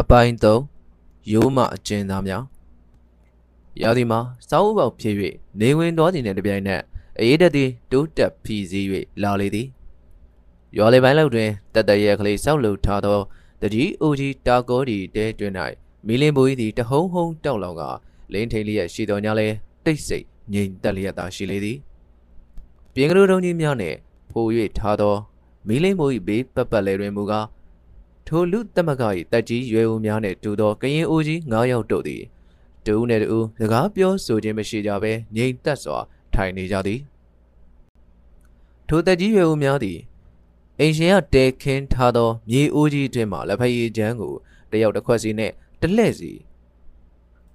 အပိုင်း3ရိုးမအကျဉ်းသားများရာသီမှာစောင်းဥပေါက်ဖြစ်၍နေဝင်တော်ခြင်းတဲ့တပြိုင်နက်အေးတက်သည်တိုးတက်ဖြီးစည်း၍လာလေသည်ရွာလေပိုင်းလောက်တွင်တတရဲကလေးဆောက်လုပ်ထားသောတကြီးအိုကြီးတာကောဒီတဲတွင်၌မီလင်ဘိုကြီးသည်တဟုံဟုံတောက်လောင်ကလင်းထိန်လျက်ရှိတော်ညာလဲတိတ်ဆိတ်ငြိမ်သက်လျက်သာရှိလေသည်ပြင်ကလေးတုံးကြီးများနှင့်ဖို၍ထားသောမီလင်ဘိုကြီးဘေးပတ်ပတ်လဲတွင်မူကား ထိုလူတက်မက၏တက်ကြီးရွယ်ဦးများနှင့်တူသောကရင်အိုကြီး9ယောက်တို့သည်တူးနှင့်တူစကားပြောဆိုခြင်းမရှိကြဘဲငြိမ်သက်စွာထိုင်နေကြသည်ထိုတက်ကြီးရွယ်ဦးများသည်အိမ်ရှင်ကတဲခင်းထားသောမြေအိုးကြီးတွင်မှလက်ဖက်ရည်ချမ်းကိုတယောက်တစ်ခွက်စီနှင့်တလှဲ့စီ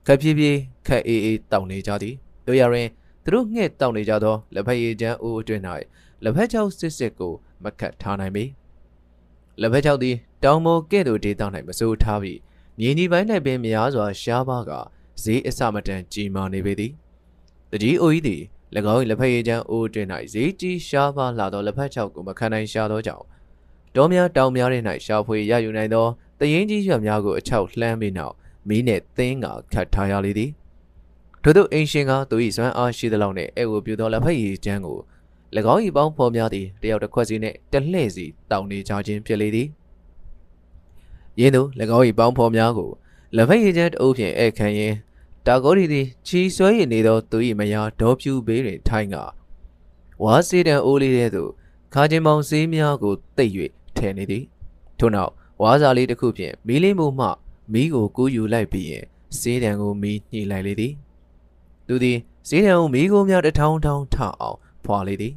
ခက်ပြေးပြေးခက်အေးအေးတောင်းနေကြသည်တို့ရရင်သူတို့ငှဲ့တောင်းနေကြသောလက်ဖက်ရည်ချမ်းအိုးအတွင်း၌လက်ဖက်ချောက်စစ်စစ်ကိုမခတ်ထားနိုင်ပေလက်ဖက်ချောက်သည် တောင်ပေါ်ကဲ့သို့ဒေသ၌မစိုးထားပြီးမြေကြီးပိုင်း၌ပင်များစွာရှားပါကဈေးအစမတန်ကြီးမာနေပေသည်တကြီးအိုကြီးသည်၎င်း၏လက်ဖက်ရည်ချမ်းအိုးတွင်၌ဈေးကြီးရှားပါလာသောလက်ဖက်ချောက်ကိုမခံနိုင်ရှာသောကြောင့်တောများတောင်များတွင်၌ရှာဖွေရယူနိုင်သောတရင်ကြီးရွက်များကိုအချောက်လှမ်းပြီးနောက်မီးနှင့်သင်းကခတ်ထားရလေသည်ထို့သောအင်ရှင်ကသူ၏စွမ်းအားရှိသလောက်နှင့်အဲကိုပြူသောလက်ဖက်ရည်ချမ်းကို၎င်း၏ပေါင်းဖော်များသည်တယောက်တစ်ခွက်စီနှင့်တလှဲ့စီတောင်းနေကြခြင်းဖြစ်လေသည် ယင်းသို့၎င်း၏ပေါင်းဖော်များကိုလက်ဖက်ရည်ချမ်းတအုပ်ဖြင့်ဧည့်ခံရင်းတာဂေါဒီသည်ချီဆွဲရည်နေသောသူ၏မယားဒေါ်ဖြူဘေးတွင်ထိုင်းကဝါစီတန်အိုးလေးတဲ့သို့ခါချင်းမောင်စေးများကိုတိတ်၍ထဲနေသည်ထို့နောက်ဝါစာလေးတစ်ခုဖြင့်မီးလင်းမှုမှမီးကိုကူးယူလိုက်ပြီးရင်စေးတံကိုမီးညှိလိုက်လေသည်သူသည်စေးတံကိုမီးကိုများတထောင်ထောင်ထအောင်ဖွာလေသည်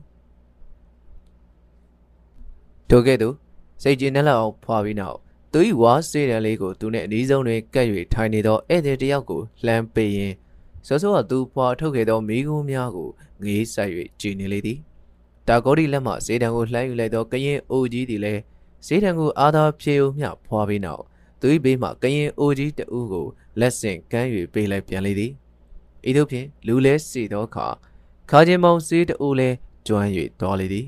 ထိုကဲ့သို့စိတ်ကျဉ်နှက်လောက်အောင်ဖွာပြီးနောက် သူ၏ဝါစေးတံလေးကိုသူနှင့်အနီးဆုံးတွင်ကပ်၍ထိုင်နေသောဧည့်သည်တစ်ယောက်ကိုလှမ်းပေးရင်းစောစောကသူဖွာထုတ်ခဲ့သောမီးကိုများကိုငေးဆက်၍ကြည်နေလေသည်တာဂေါဒီလက်မှစေးတံကိုလှမ်းယူလိုက်သောကရင်အိုကြီးသည်လည်းစေးတံကိုအာသာဖြေုံမျှဖွာပြီးနောက်သူ၏ဘေးမှကရင်အိုကြီးတဦးကိုလက်ဆင့်ကမ်း၍ပေးလိုက်ပြန်လေသည်ဤသို့ဖြင့်လူလဲစီသောအခါခါချင်းမောင်စေးတဦးလဲကျွမ်း၍တော်လေသည်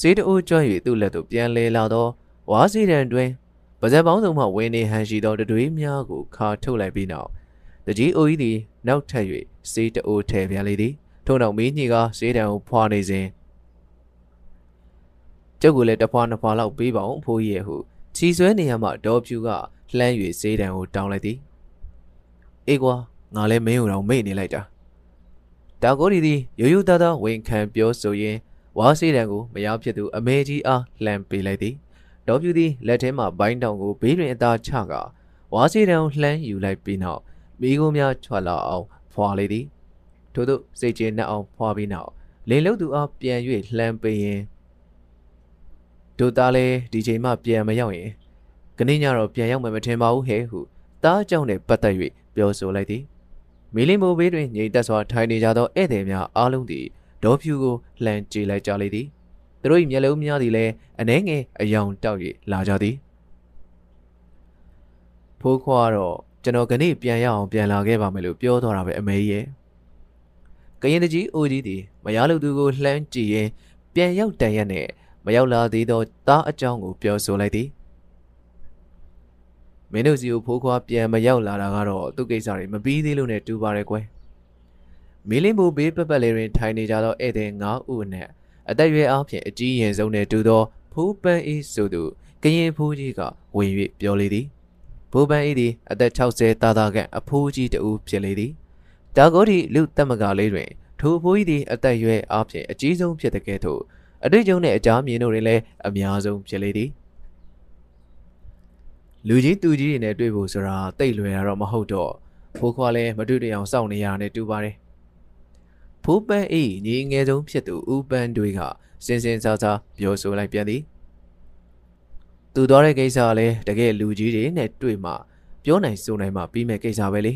စေးတဦးကျွမ်း၍သူ့လက်သို့ပြန်လဲလာသောဝါစီတံတွင် ပါဇက်ပေါင်းစုံမှဝင်းနေဟန်ရှိသောတတွေးများကိုခါထုတ်လိုက်ပြီးနောက်တကြီးအိုကြီးသည်နောက်ထပ်၍စေးတအိုထဲပြန်လေသည်ထို့နောက်မင်းကြီးကစေးတံကိုဖွာနေစဉ်ကျုပ်ကလည်းတဖွာနှစ်ဖွာလောက်ပေးပါအောင်ဖိုးကြီးရဲ့ဟုချီဆွဲနေရမှဒေါ်ဖြူကလှမ်း၍စေးတံကိုတောင်းလိုက်သည်အေးကွာငါလည်းမင်းကိုတော့မေ့နေလိုက်တာတာကိုဒီသည်ရိုးရိုးသားသားဝန်ခံပြောဆိုရင်းဝါစေးတံကိုမရဖြစ်သူအမေကြီးအားလှမ်းပေးလိုက်သည် ဒေါ်ဖြူသည်လက်ထဲမှဘိုင်းတောင်ကိုဘေးတွင်အသာချကဝါစေးတံကိုလှမ်းယူလိုက်ပြီးနောက်မိကုန်းများချွာလာအောင်ဖွာလေသည်ထို့သို့စိတ်ကျေနပ်အောင်ဖွာပြီးနောက်လင်လုတ်သူအားပြန်၍လှမ်းပေးရင်တို့သားလည်းဒီချိန်မှပြန်မရောက်ရင်ကနေ့ညတော့ပြန်ရောက်မှမထင်ပါဘူးဟဲ့ဟုတားကြောင့်နဲ့ပတ်သက်၍ပြောဆိုလိုက်သည်မီလီမိုဘေးတွင်ငြိမ်သက်စွာထိုင်နေကြသောဧည့်သည်များအားလုံးသည်ဒေါ်ဖြူကိုလှမ်းကြည့်လိုက်ကြလေသည် သူတို့၏မျက်လုံးများသည်လည်းအနှဲငယ်အယောင်တောက်၍လာကြသည်ဖိုးခွာတော့ကျွန်တော်ကနေ့ပြန်ရအောင်ပြန်လာခဲ့ပါမယ်လို့ပြောသွားတာပဲအမေကြီးရဲ့ကရင်တကြီးအိုကြီးသည်မရလို့သူကိုလှမ်းကြည့်ရင်ပြန်ရောက်တန်ရက်နဲ့မရောက်လာသေးသောတားအကြောင်းကိုပြောဆိုလိုက်သည်မင်းတို့စီကိုဖိုးခွားပြန်မရောက်လာတာကတော့သူ့ကိစ္စတွေမပြီးသေးလို့နဲ့တူပါတယ်ကွယ်မီလင်းဘူဘေးပက်ပက်လေးတွင်ထိုင်နေကြသောဧည့်သည်၅ဦးအနက် အသက်ရွယ်အားဖြင့်အကြီးရင်ဆုံးနဲ့တူသောဖိုးပန်းအေးဆိုသူကရင်ဖိုးကြီးကဝင်၍ပြောလေသည်ဖိုးပန်းအေးသည်အသက်60တာတာခန့်အဖိုးကြီးတဦးဖြစ်လေသည်တာဂေါဒီလူတက်မကလေးတွင်ထိုအဖိုးကြီးသည်အသက်ရွယ်အားဖြင့်အကြီးဆုံးဖြစ်တဲ့ကဲ့သို့အတွေ့အကြုံနှင့်အကြမ်းမြင်တို့တွင်လည်းအများဆုံးဖြစ်လေသည်လူကြီးသူကြီးတွေနဲ့တွေ့ဖို့ဆိုတာတိတ်လွယ်တာတော့မဟုတ်တော့ဖိုးခွာလည်းမတွေ့တအောင်စောင့်နေရတာနဲ့တူပါတယ် ဖိုးပန်းအေးညီငယ်ဆုံးဖြစ်သူဦးပန်းတွေကစင်စင်စားစားပြောဆိုလိုက်ပြန်သည်သူတော်တဲ့ကိစ္စကလည်းတကယ်လူကြီးတွေနဲ့တွေ့မှပြောနိုင်ဆိုနိုင်မှပြီးမဲ့ကိစ္စပဲလေ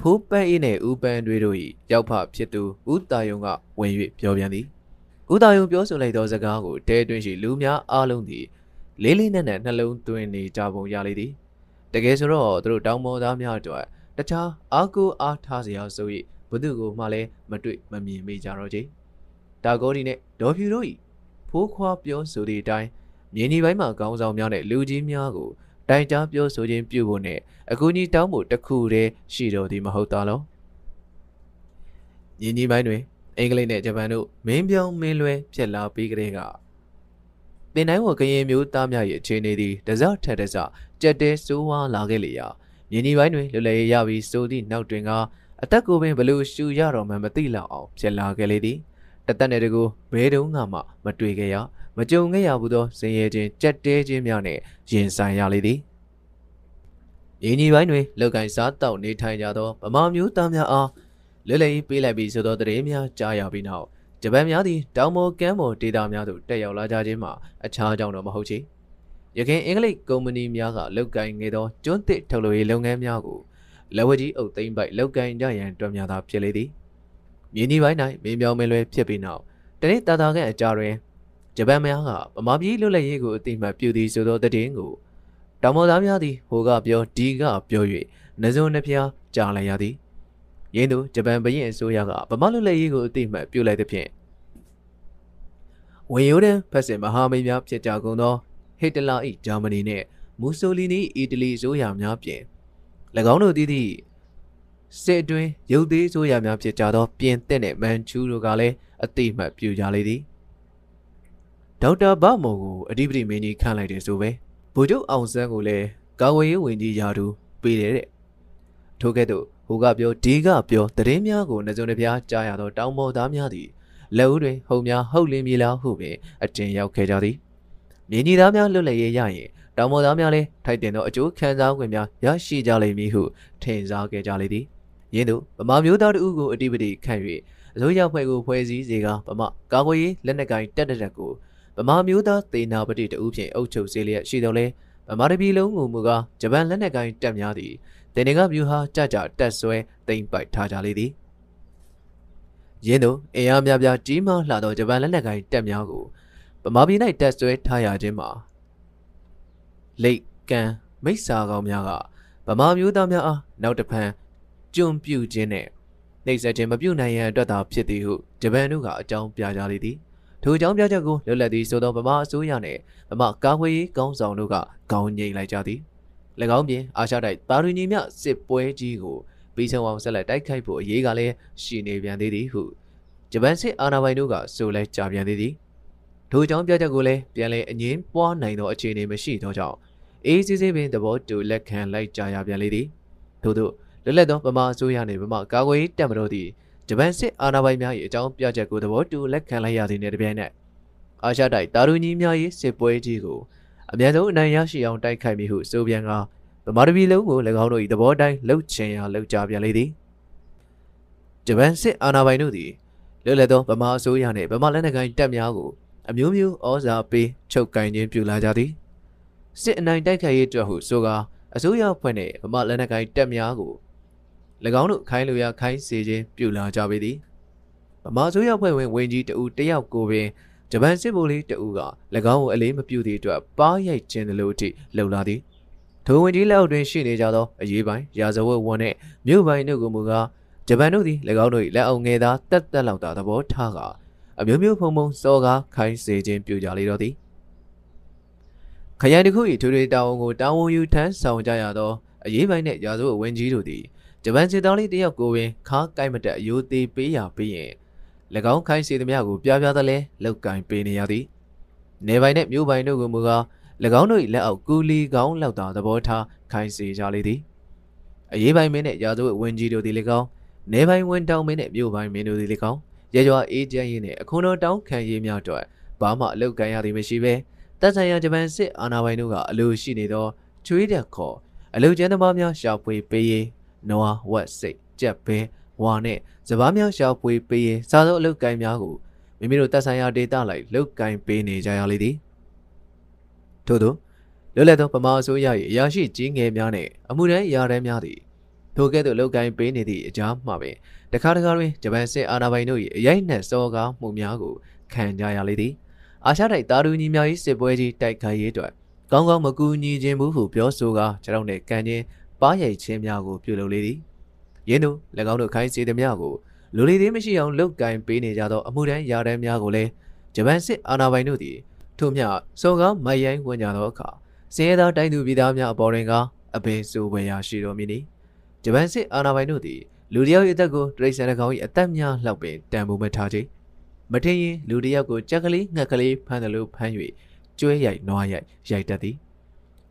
ဖိုးပန်းအေးနဲ့ဦးပန်းတွေတို့၏ရောက်ဖဖြစ်သူဦးတာယုံကဝင်၍ပြောပြန်သည်ဦးတာယုံပြောဆိုလိုက်သောစကားကိုတဲတွင်းရှိလူများအားလုံးသည်လေးလေးနက်နက်နှလုံးသွင်းနေကြပုံရလေသည်တကယ်ဆိုတော့သူတို့တောင်ပေါ်သားများအတွက်တခြားအားကိုးအားထားစရာဆို၍ဘု သူကိုမှလည်းမတွေ့မမြင်မိကြတော့ကြတာဂေါဒီနဲ့ဒေါ်ဖြူတို့၏ဖိုးခွာပြောဆိုသည့်အတိုင်းမြင်းကြီးပိုင်းမှာကောင်းဆောင်များနဲ့လူကြီးများကိုတိုင်ကြားပြောဆိုခြင်းပြုဖို့နဲ့အကူအညီတောင်းဖို့တစ်ခုတည်းရှိတော်သည်မဟုတ်သားလောညီညီပိုင်းတွင်အင်္ဂလိပ်နဲ့ဂျပန်တို့မင်းပြောင်းမင်းလွဲဖြစ်လာပြီးကတည်းကတင်တိုင်းဝကရင်မျိုးသားများရဲ့အခြေအနေသည်တစထက်တစကြက်တဲဆိုးဝါးလာခဲ့လေရာမြင်းဒီပိုင်းတွင်လွတ်လည်ရပြီးစိုးသည့်နောက်တွင်က အသက်ကိုပင်ဘလို့ရှူရတော်မှမသိလောက်အောင်ဖြစ်လာခဲ့လေသည်တသက်နဲ့တကူဘဲတုံးကမှမတွေ့ခဲ့ရမကြုံခဲ့ရဘူးသောစင်ရဲခြင်းကြက်တဲခြင်းများနဲ့ရင်ဆိုင်ရလေသည်ရင်းကြီးပိုင်းတွင်လောက်ကင်စားတောက်နေထိုင်ကြသောဗမာမျိုးသားများအားလွတ်လည်ပေးလိုက်ပြီးဆိုသောတရေများကြားရပြီးနောက်ဂျပန်များသည်တောင်ပေါ်ကမ်းပေါ်ဒေသများသို့တက်ရောက်လာကြခြင်းမှာအခြားကြောင့်တော့မဟုတ်ချေရခိုင်အင်္ဂလိပ်ကုမ္ပဏီများကလောက်ကင်ငယ်သောကျွန်းသစ်ထုတ်လုပ်ရေးလုပ်ငန်းများကို လက်ဝဲကြီးအုပ်သိမ်းပိုက်လောက်ကင်ကြရန်တွက်များသာဖြစ်လေသည်မြင်းကြီးပိုင်း၌မင်းပြောင်းမင်းလွဲဖြစ်ပြီးနောက်တနေ့တာတာကအကြတွင်ဂျပန်များကဗမာပြည်လွတ်လပ်ရေးကိုအတိမတ်ပြုသည်ဆိုသောတည်င်းကိုတောင်ပေါ်သားများသည်ဟိုကပြောဒီကပြော၍နှစုံနှဖျားကြားလိုက်ရသည်ရင်းသူဂျပန်ဘရင်အစိုးရကဗမာလွတ်လပ်ရေးကိုအတိမတ်ပြုလိုက်သဖြင့်ဝင်ရိုးတဲ့ဖက်စင်မဟာမိတ်များဖြစ်ကြကုန်သောဟစ်တလာ၏ဂျာမနီနှင့်မူဆိုလီနီအီတလီအစိုးရများပြင်၎ င်းတို့သည်သည့်စစ်အတွင်းရုပ်သေးအစိုးရများဖြစ်ကြသောပြင်သစ်နှင့်မန်ချူတို့ကလည်းအတိမတ်ပြုကြလေသည်ဒေါက်တာဘမော်ကိုအဓိပတိမင်းကြီးခန့်လိုက်တယ်ဆိုပဲဗိုလ်ချုပ်အောင်ဆန်းကိုလည်းကာဝေးရေးဝန်ကြီးရာထူးပေးတယ်တဲ့ထို့ကဲ့သို့ဟိုကပြောဒီကပြောတရင်များကိုနှစုံတစ်ပြားကြားရသောတောင်ပေါ်သားများသည်လက်ဦးတွင် ဟုံများဟုတ်လင်းမြေလားဟုပင်အတင်ရောက်ခဲ့ကြသည်မြင်းကြီးသားများလွတ်လည်ရရရင် တောင်ပေါ်သားများလည်းထိုက်တင်သောအကျိုးခံစား권များရရှိကြလိမ့်မည်ဟုထင်စားခဲ့ကြလေသည်ယင်းသို့ဗမာမျိုးသားတို့ကိုအတိပတိခန့်၍အစိုးရဖွဲ့ကိုဖွဲ့စည်းစေကဗမာကာကွယ်ရေးလက်နက်ကိုင်တက်တက်ကိုဗမာမျိုးသားသေနာပတိတဦးဖြင့်အုပ်ချုပ်စေလျက်ရှိတော်လဲဗမာတပြည်လုံးကိုမူကားဂျပန်လက်နက်ကိုင်တပ်များသည်တင်နေကဗျူဟာကြကြတက်ဆွဲတိမ့်ပိုက်ထားကြလေသည်ယင်းတို့အင်အားများပြားကြီးမားလာသောဂျပန်လက်နက်ကိုင်တပ်များကိုဗမာပြည်၌တက်ဆွဲထားရခြင်းမှာ လိတ်ကန်မိတ်ဆာကောင်များကဗမာမျိုးသားများအားနောက်တစ်ဖန်ကျွံပြူခြင်းနဲ့နှိပ်စက်ခြင်းမပြုတ်နိုင်ရန်အတွက်သာဖြစ်သည်ဟုဂျပန်တို့ကအကြောင်းပြကြလေသည်ထိုအကြောင်းပြချက်ကိုလွတ်လပ်သည့်ဆိုသောဗမာအစိုးရနှင့်ဗမာကာကွယ်ရေးကောင်းဆောင်တို့ကကောင်းငိမ့်လိုက်ကြသည်၎င်းပြင်အာရှတိုက်ပါရီညီမြစစ်ပွဲကြီးကိုပြီးဆုံးအောင်ဆက်လက်တိုက်ခိုက်ဖို့အရေးကလည်းရှိနေပြန်သေးသည်ဟုဂျပန်စစ်အာဏာပိုင်တို့ကဆိုလဲကြပြန်သေးသည်ထိုအကြောင်းပြချက်ကိုလည်းပြန်လည်အငင်းပွားနိုင်သောအခြေအနေမရှိသောကြောင့် အေးစစ်စစ်ပင်သဘောတူလက်ခံလိုက်ကြရပြန်လေသည်ထို့သောလွတ်လပ်သောဗမာအစိုးရနှင့်ဗမာကာကွယ်ရေးတပ်မတော်သည်ဂျပန်စစ်အာဏာပိုင်များ၏အကြောင်းပြချက်ကိုသဘောတူလက်ခံလိုက်ရသည်နှင့်တပြိုင်နက်အာရှတိုက်တာရူညီများ၏စစ်ပွဲကြီးကိုအများဆုံးအနိုင်ရရှိအောင်တိုက်ခိုက်မိဟုဆိုပြန်ကဗမာတပြည်လုံးကို၎င်းတို့၏သဘောတိုင်းလှုပ်ချင်ရာလှုပ်ကြပြန်လေသည်ဂျပန်စစ်အာဏာပိုင်တို့သည်လွတ်လပ်သောဗမာအစိုးရနှင့်ဗမာလက်နက်ကိုင်တပ်များကိုအမျိုးမျိုးဩဇာပေးချုပ်ကင်ခြင်းပြုလာကြသည် စစ်အနိုင်တိုက်ခိုက်ရေးအတွက်ဟုဆိုကာအစိုးရဖွဲ့နှင့်ဗမာလက်နက်ကိုင်တပ်များကို၎င်းတို့ခိုင်းလိုရာခိုင်းစေခြင်းပြုလာကြပေသည်ဗမာဆိုရဖွဲ့ဝင်ဝင်ကြီးတဦးတယောက်ကိုပင်ဂျပန်စစ်ဗိုလ်လေးတဦးက၎င်းကိုအလေးမပြုသည့်အတွက်ပါးရိုက်ခြင်းလိုအထိလှုပ်လာသည်ထိုဝင်ကြီးလက်အောက်တွင်ရှိနေကြသောအရေးပိုင်းရာဇဝတ်ဝန်နှင့်မြို့ပိုင်းတို့ကိုမူကားဂျပန်တို့သည်၎င်းတို့၏လက်အောက်ငယ်သားတက်တက်လောက်သာသဘောထားကအမျိုးမျိုးဖုံဖုံစောကားခိုင်းစေခြင်းပြုကြလေတော့သည် ခရိုင်တစ်ခု၏ထွေထွေတာဝန်ကိုတာဝန်ယူထမ်းဆောင်ကြရသောအရေးပိုင်းနှင့်ရာဇဝတ်ဝန်ကြီးတို့သည်ဂျပန်စစ်သားလေးတယောက်ကိုပင်ခါကိုက်မတက်အယိုသေးပေးရပေးရင်၎င်းခိုင်းစေသမျှကိုပြပြသလဲလောက်ကင်ပေးနေရသည်နေပိုင်နှင့်မြို့ပိုင်တို့ကိုမူကား၎င်းတို့၏လက်အောက်ကူလီကောင်းလောက်သာသဘောထားခိုင်းစေကြလေသည်အရေးပိုင်းမင်းနှင့်ရာဇဝတ်ဝင်ကြီးတို့သည်၎င်းနေပိုင်ဝင်တောင်မင်းနှင့်မြို့ပိုင်မင်းတို့သည်၎င်းရရွာအေးချမ်းရေးနှင့်အခွန်တော်တောင်းခံရေးများအတွက်ဘာမှအလောက်ကန်ရသည်မရှိဘဲ တပ်ဆိုင်ရာဂျပန်စစ်အာဏာပိုင်တို့ကအလိုရှိနေသောချွေးတက်ခေါ်အလုကျန်းသမားများရှာဖွေပေးရေးနွားဝက်စိတ်ကြက်ဘဲဝါနဲ့စပားများရှာဖွေပေးရင်စားသောအလုပ်ကိုင်များကိုမိမိတို့တပ်ဆိုင်ရာဒေတာလိုက်လုပ်ကိုင်ပေးနေကြရလေသည်ထို့သောလွတ်လပ်သောပမာအစိုးရ၏အရာရှိကြီးငယ်များနှင့်အမှုထမ်းရာထမ်းများသည်ထိုကဲ့သို့လုပ်ကိုင်ပေးနေသည့်အကြောင်းမှပင်တခါတခါတွင်ဂျပန်စစ်အာဏာပိုင်တို့၏အရိုက်နှက်စောကားမှုများကိုခံကြရလေသည် အာရှတိုက်တာရူညီများ၏စစ်ပွဲကြီးတိုက်ခိုက်ရေးအတွက်ကောင်းကောင်းမကူညီခြင်းဘူးဟုပြောဆိုကာကျွန်တော်နှင့်ကန်ချင်းပါးရိုက်ခြင်းများကိုပြုလုပ်လေသည်ယင်းတို့၎င်းတို့ခိုင်းစေသည်များကိုလူလီသေးမရှိအောင်လုတ်ကင်ပေးနေကြသောအမှုတန်းရာတန်းများကိုလည်းဂျပန်စစ်အာဏာပိုင်တို့သည်ထို့မြစော်ကားမိုက်ရိုင်းဝင်ကြသောအခါစင်းရဲသောတိုင်းသူပြည်သားများအပေါ်တွင်ကအဘယ်ဆိုဝယ်ရာရှိတော်မူနီဂျပန်စစ်အာဏာပိုင်တို့သည်လူတယောက်၏အသက်ကိုတရိတ်ဆန်တစ်ကောင်၏အသက်များလောက်ပင်တန်ဖိုးမထားကြ မထင်ရင်လူတယောက်ကိုကြက်ကလေးငှက်ကလေးဖမ်းတယ်လို့ဖမ်း၍ကျွဲရိုက်နွားရိုက်ရိုက်တတ်သည်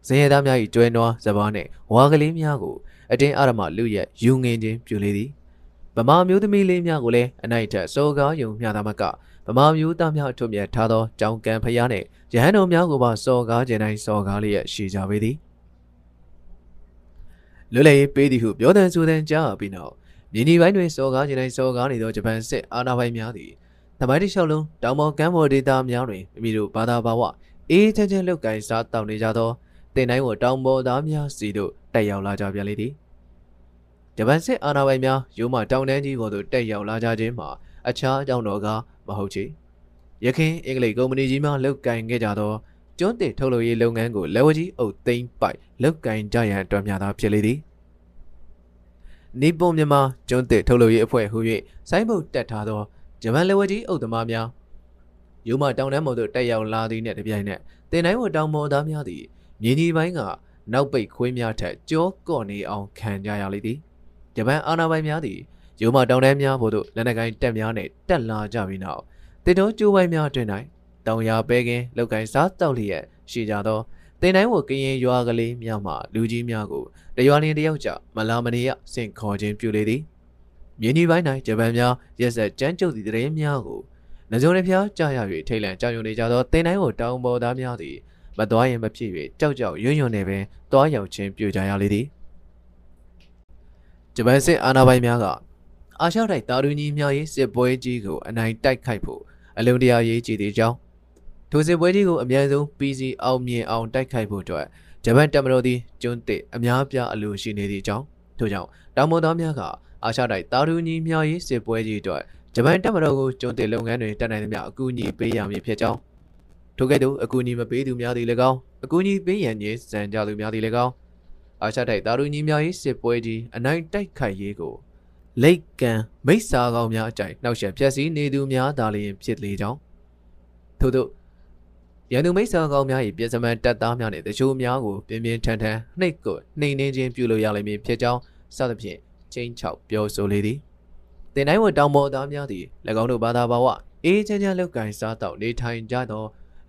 စင်းရဲသားများ၏ကျွဲနွားစပားနှင့်ဝါကလေးများကိုအတင်းအရမလူရက်ယူငင်ခြင်းပြုလေသည်ဗမာမျိုးသမီးလေးများကိုလည်းအနိုင်ထက်စောကားယုံမျှသားမကဗမာမျိုးသားများအထွတ်မြတ်ထားသောကြောင်ကံဖျားနှင့်ရဟန်းတော်များကိုပါစောကားခြင်းတိုင်းစောကားလျက်ရှိကြပေသည်လွတ်လပ်ရေးပေးသည်ဟုပြောတဲ့ဆိုတဲ့ကြားပြီးနောက်မြင်းဒီပိုင်းတွင်စောကားခြင်းတိုင်းစောကားနေသောဂျပန်စစ်အာဏာပိုင်များသည် သမိုင်းတစ်လျှောက်လုံးတောင်ပေါ်ကမ်းပေါ်ဒေသများတွင်မိမိတို့ဘာသာဘာဝအေးချမ်းချမ်းလုတ်ကင်စားတောင်းနေကြသောတင်တိုင်းကိုတောင်ပေါ်သားများစီတို့တက်ရောက်လာကြပြန်လေသည်ဂျပန်စစ်အာဏာပိုင်များရိုးမတောင်တန်းကြီးပေါ်သို့တက်ရောက်လာကြခြင်းမှာအခြားအကြောင်းတော်ကမဟုတ်ချေရခင်အင်္ဂလိပ်ကုမ္ပဏီကြီးများလုတ်ကင်ခဲ့ကြသောကျွန်းတင်ထုတ်လုပ်ရေးလုပ်ငန်းကိုလက်ဝကြီးအုပ်သိမ်းပိုက်လုတ်ကင်ကြရန်အတွက်များသာဖြစ်လေသည်နီပွန်မြန်မာကျွန်းတင်ထုတ်လုပ်ရေးအဖွဲ့ဟူ၍ဆိုင်းဘုတ်တက်ထားသော ဂျပန်လက်ဝကြီးအုပ်သမားများရိုးမတောင်တန်းပေါ်သို့တက်ရောက်လာသည်နှင့်တပြိုင်နက်တင်တိုင်းဝတောင်ပေါ်သားများသည်မြင်းကြီးပိုင်းကနောက်ပိတ်ခွေးများထက်ကြောကော့နေအောင်ခံကြရလေသည်ဂျပန်အာဏာပိုင်များသည်ရိုးမတောင်တန်းများဘို့သို့လက်နက်ကိုင်းတက်များနှင့်တက်လာကြပြီးနောက်တင်တော်ကျိုးပိုင်းများတွင်၌တောင်ရပဲကင်းလောက်ကိုင်းစားတောက်လျက်ရှိကြသောတင်တိုင်းဝကရင်ရွာကလေးများမှလူကြီးများကိုတရွာလင်းတယောက်ကြမလာမနေရဆင့်ခေါ်ခြင်းပြုလေသည် မြင်းဒီပိုင်း၌ဂျပန်များရက်ဆက်ကြမ်းကြုတ်သည့်တရေများကိုနှစုံတစ်ဖျားကြာရ၍ထိတ်လန့်ကြောက်ရွံ့နေကြသောတင်တိုင်းကိုတောင်ပေါ်သားများသည်မသွားရင်မဖြစ်၍ကြောက်ကြောက်ရွံ့ရွံ့နေပင်သွားရောက်ခြင်းပြုကြရလေသည်ဂျပန်စစ်အာဏာပိုင်များကအာရှတိုက်တာရူညီများ၏စစ်ပွဲကြီးကိုအနိုင်တိုက်ခိုက်ဖို့အလုံးတရာရေးကြည်သေးကြောင်းထိုစစ်ပွဲကြီးကိုအများဆုံးပြီးစီအောင်မြင်အောင်တိုက်ခိုက်ဖို့အတွက်ဂျပန်တပ်မတော်သည်ကျွန်းတစ်အများပြားအလိုရှိနေသည့်ကြောင်းထို့ကြောင့်တောင်ပေါ်သားများက အာရှတိုက်တာရူညီများ၏စစ်ပွဲကြီးအတွက်ဂျပန်တပ်မတော်ကိုကျွန်းတစ်လုပ်ငန်းတွေတက်နိုင်သမျှအကူအညီပေးရမည်ဖြစ်ကြောင်းထို့ကဲ့သို့အကူအညီမပေးသူများသည်လည်းကောင်းအကူအညီပေးရန်ခြင်းစံကြသူများသည်လည်းကောင်းအာရှတိုက်တာရူညီများ၏စစ်ပွဲကြီးအနိုင်တိုက်ခိုက်ရေးကိုလိတ်ကန်မိစ္ဆာကောင်များအကြိုက်နှောက်ယှက်ဖြက်စီးနေသူများသာလျှင်ဖြစ်လေကြောင်းထို့သောရန်သူမိစ္ဆာကောင်များ၏ပြည်စမန်တပ်သားများနှင့်တချို့များကိုပြင်းပြင်းထန်ထန်နှိပ်ကိုနှိမ်နှင်းခြင်းပြုလို့ရလိမ့်မည်ဖြစ်ကြောင်းစသဖြင့် ချင်းချောက်ပြောဆိုလေသည်တင်တိုင်းဝတောင်ပေါ်သားများသည်၎င်းတို့ဘာသာဘာဝအေးချမ်းချမ်းလောက်ကင်စားတော့နေထိုင်ကြသော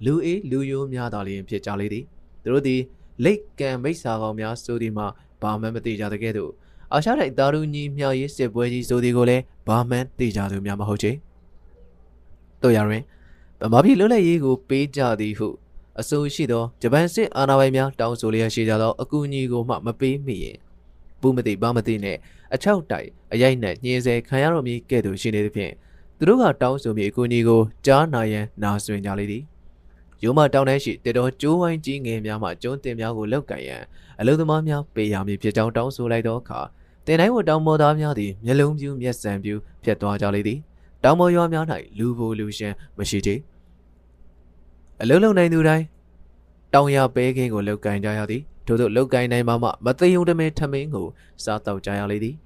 လူအေးလူယိုးများသာလျှင်ဖြစ်ကြလေသည်သူတို့သည်လိတ်ကံမိစ္ဆာကောင်များဆိုသည်မှာဘာမှမသိကြတဲ့ကဲ့သို့အာရှတိုက်တာရူညီမြောက်ရေးစစ်ပွဲကြီးဆိုသည်ကိုလည်းဘာမှန်းသိကြသူများမဟုတ်ချေတို့ရရင်ဗမာပြည်လွတ်လပ်ရေးကိုပေးကြသည်ဟုအဆိုရှိသောဂျပန်စစ်အာဏာပိုင်များတောင်းဆိုလျက်ရှိကြသောအကူအညီကိုမှမပေးမိရင်ဘူးမသိဘာမသိနဲ့ အချောက်တိုက်အရိုက်နဲ့ညှင်းဆဲခံရတော်မူကဲ့သို့ရှိနေသဖြင့်သူတို့ကတောင်းဆိုမိအကူအညီကိုကြားနာရန်နာဆွင်ကြလေသည်ရိုးမတောင်းတန်းရှိတေတော်ကျိုးဝိုင်းကြီးငယ်များမှကျွန်းတင်များကိုလောက်ကန်ရန်အလုံသမားများပေးရမည်ဖြစ်ကြောင်းတောင်းဆိုလိုက်သောအခါတင်တိုင်းဝတောင်မော်သားများသည်မျက်လုံးပြူးမျက်စံပြူးဖြတ်သွားကြလေသည်တောင်မော်ရွာများ၌လူဘိုလူရှင်မရှိသေးအလုံးလုံးနိုင်သူတိုင်းတောင်ရပဲခင်းကိုလောက်ကန်ကြရသည် ထို့သောလောက်ကန်နိုင်မှမှမသိယုံတမဲထမင်းကိုစားတော့ကြရလေသည်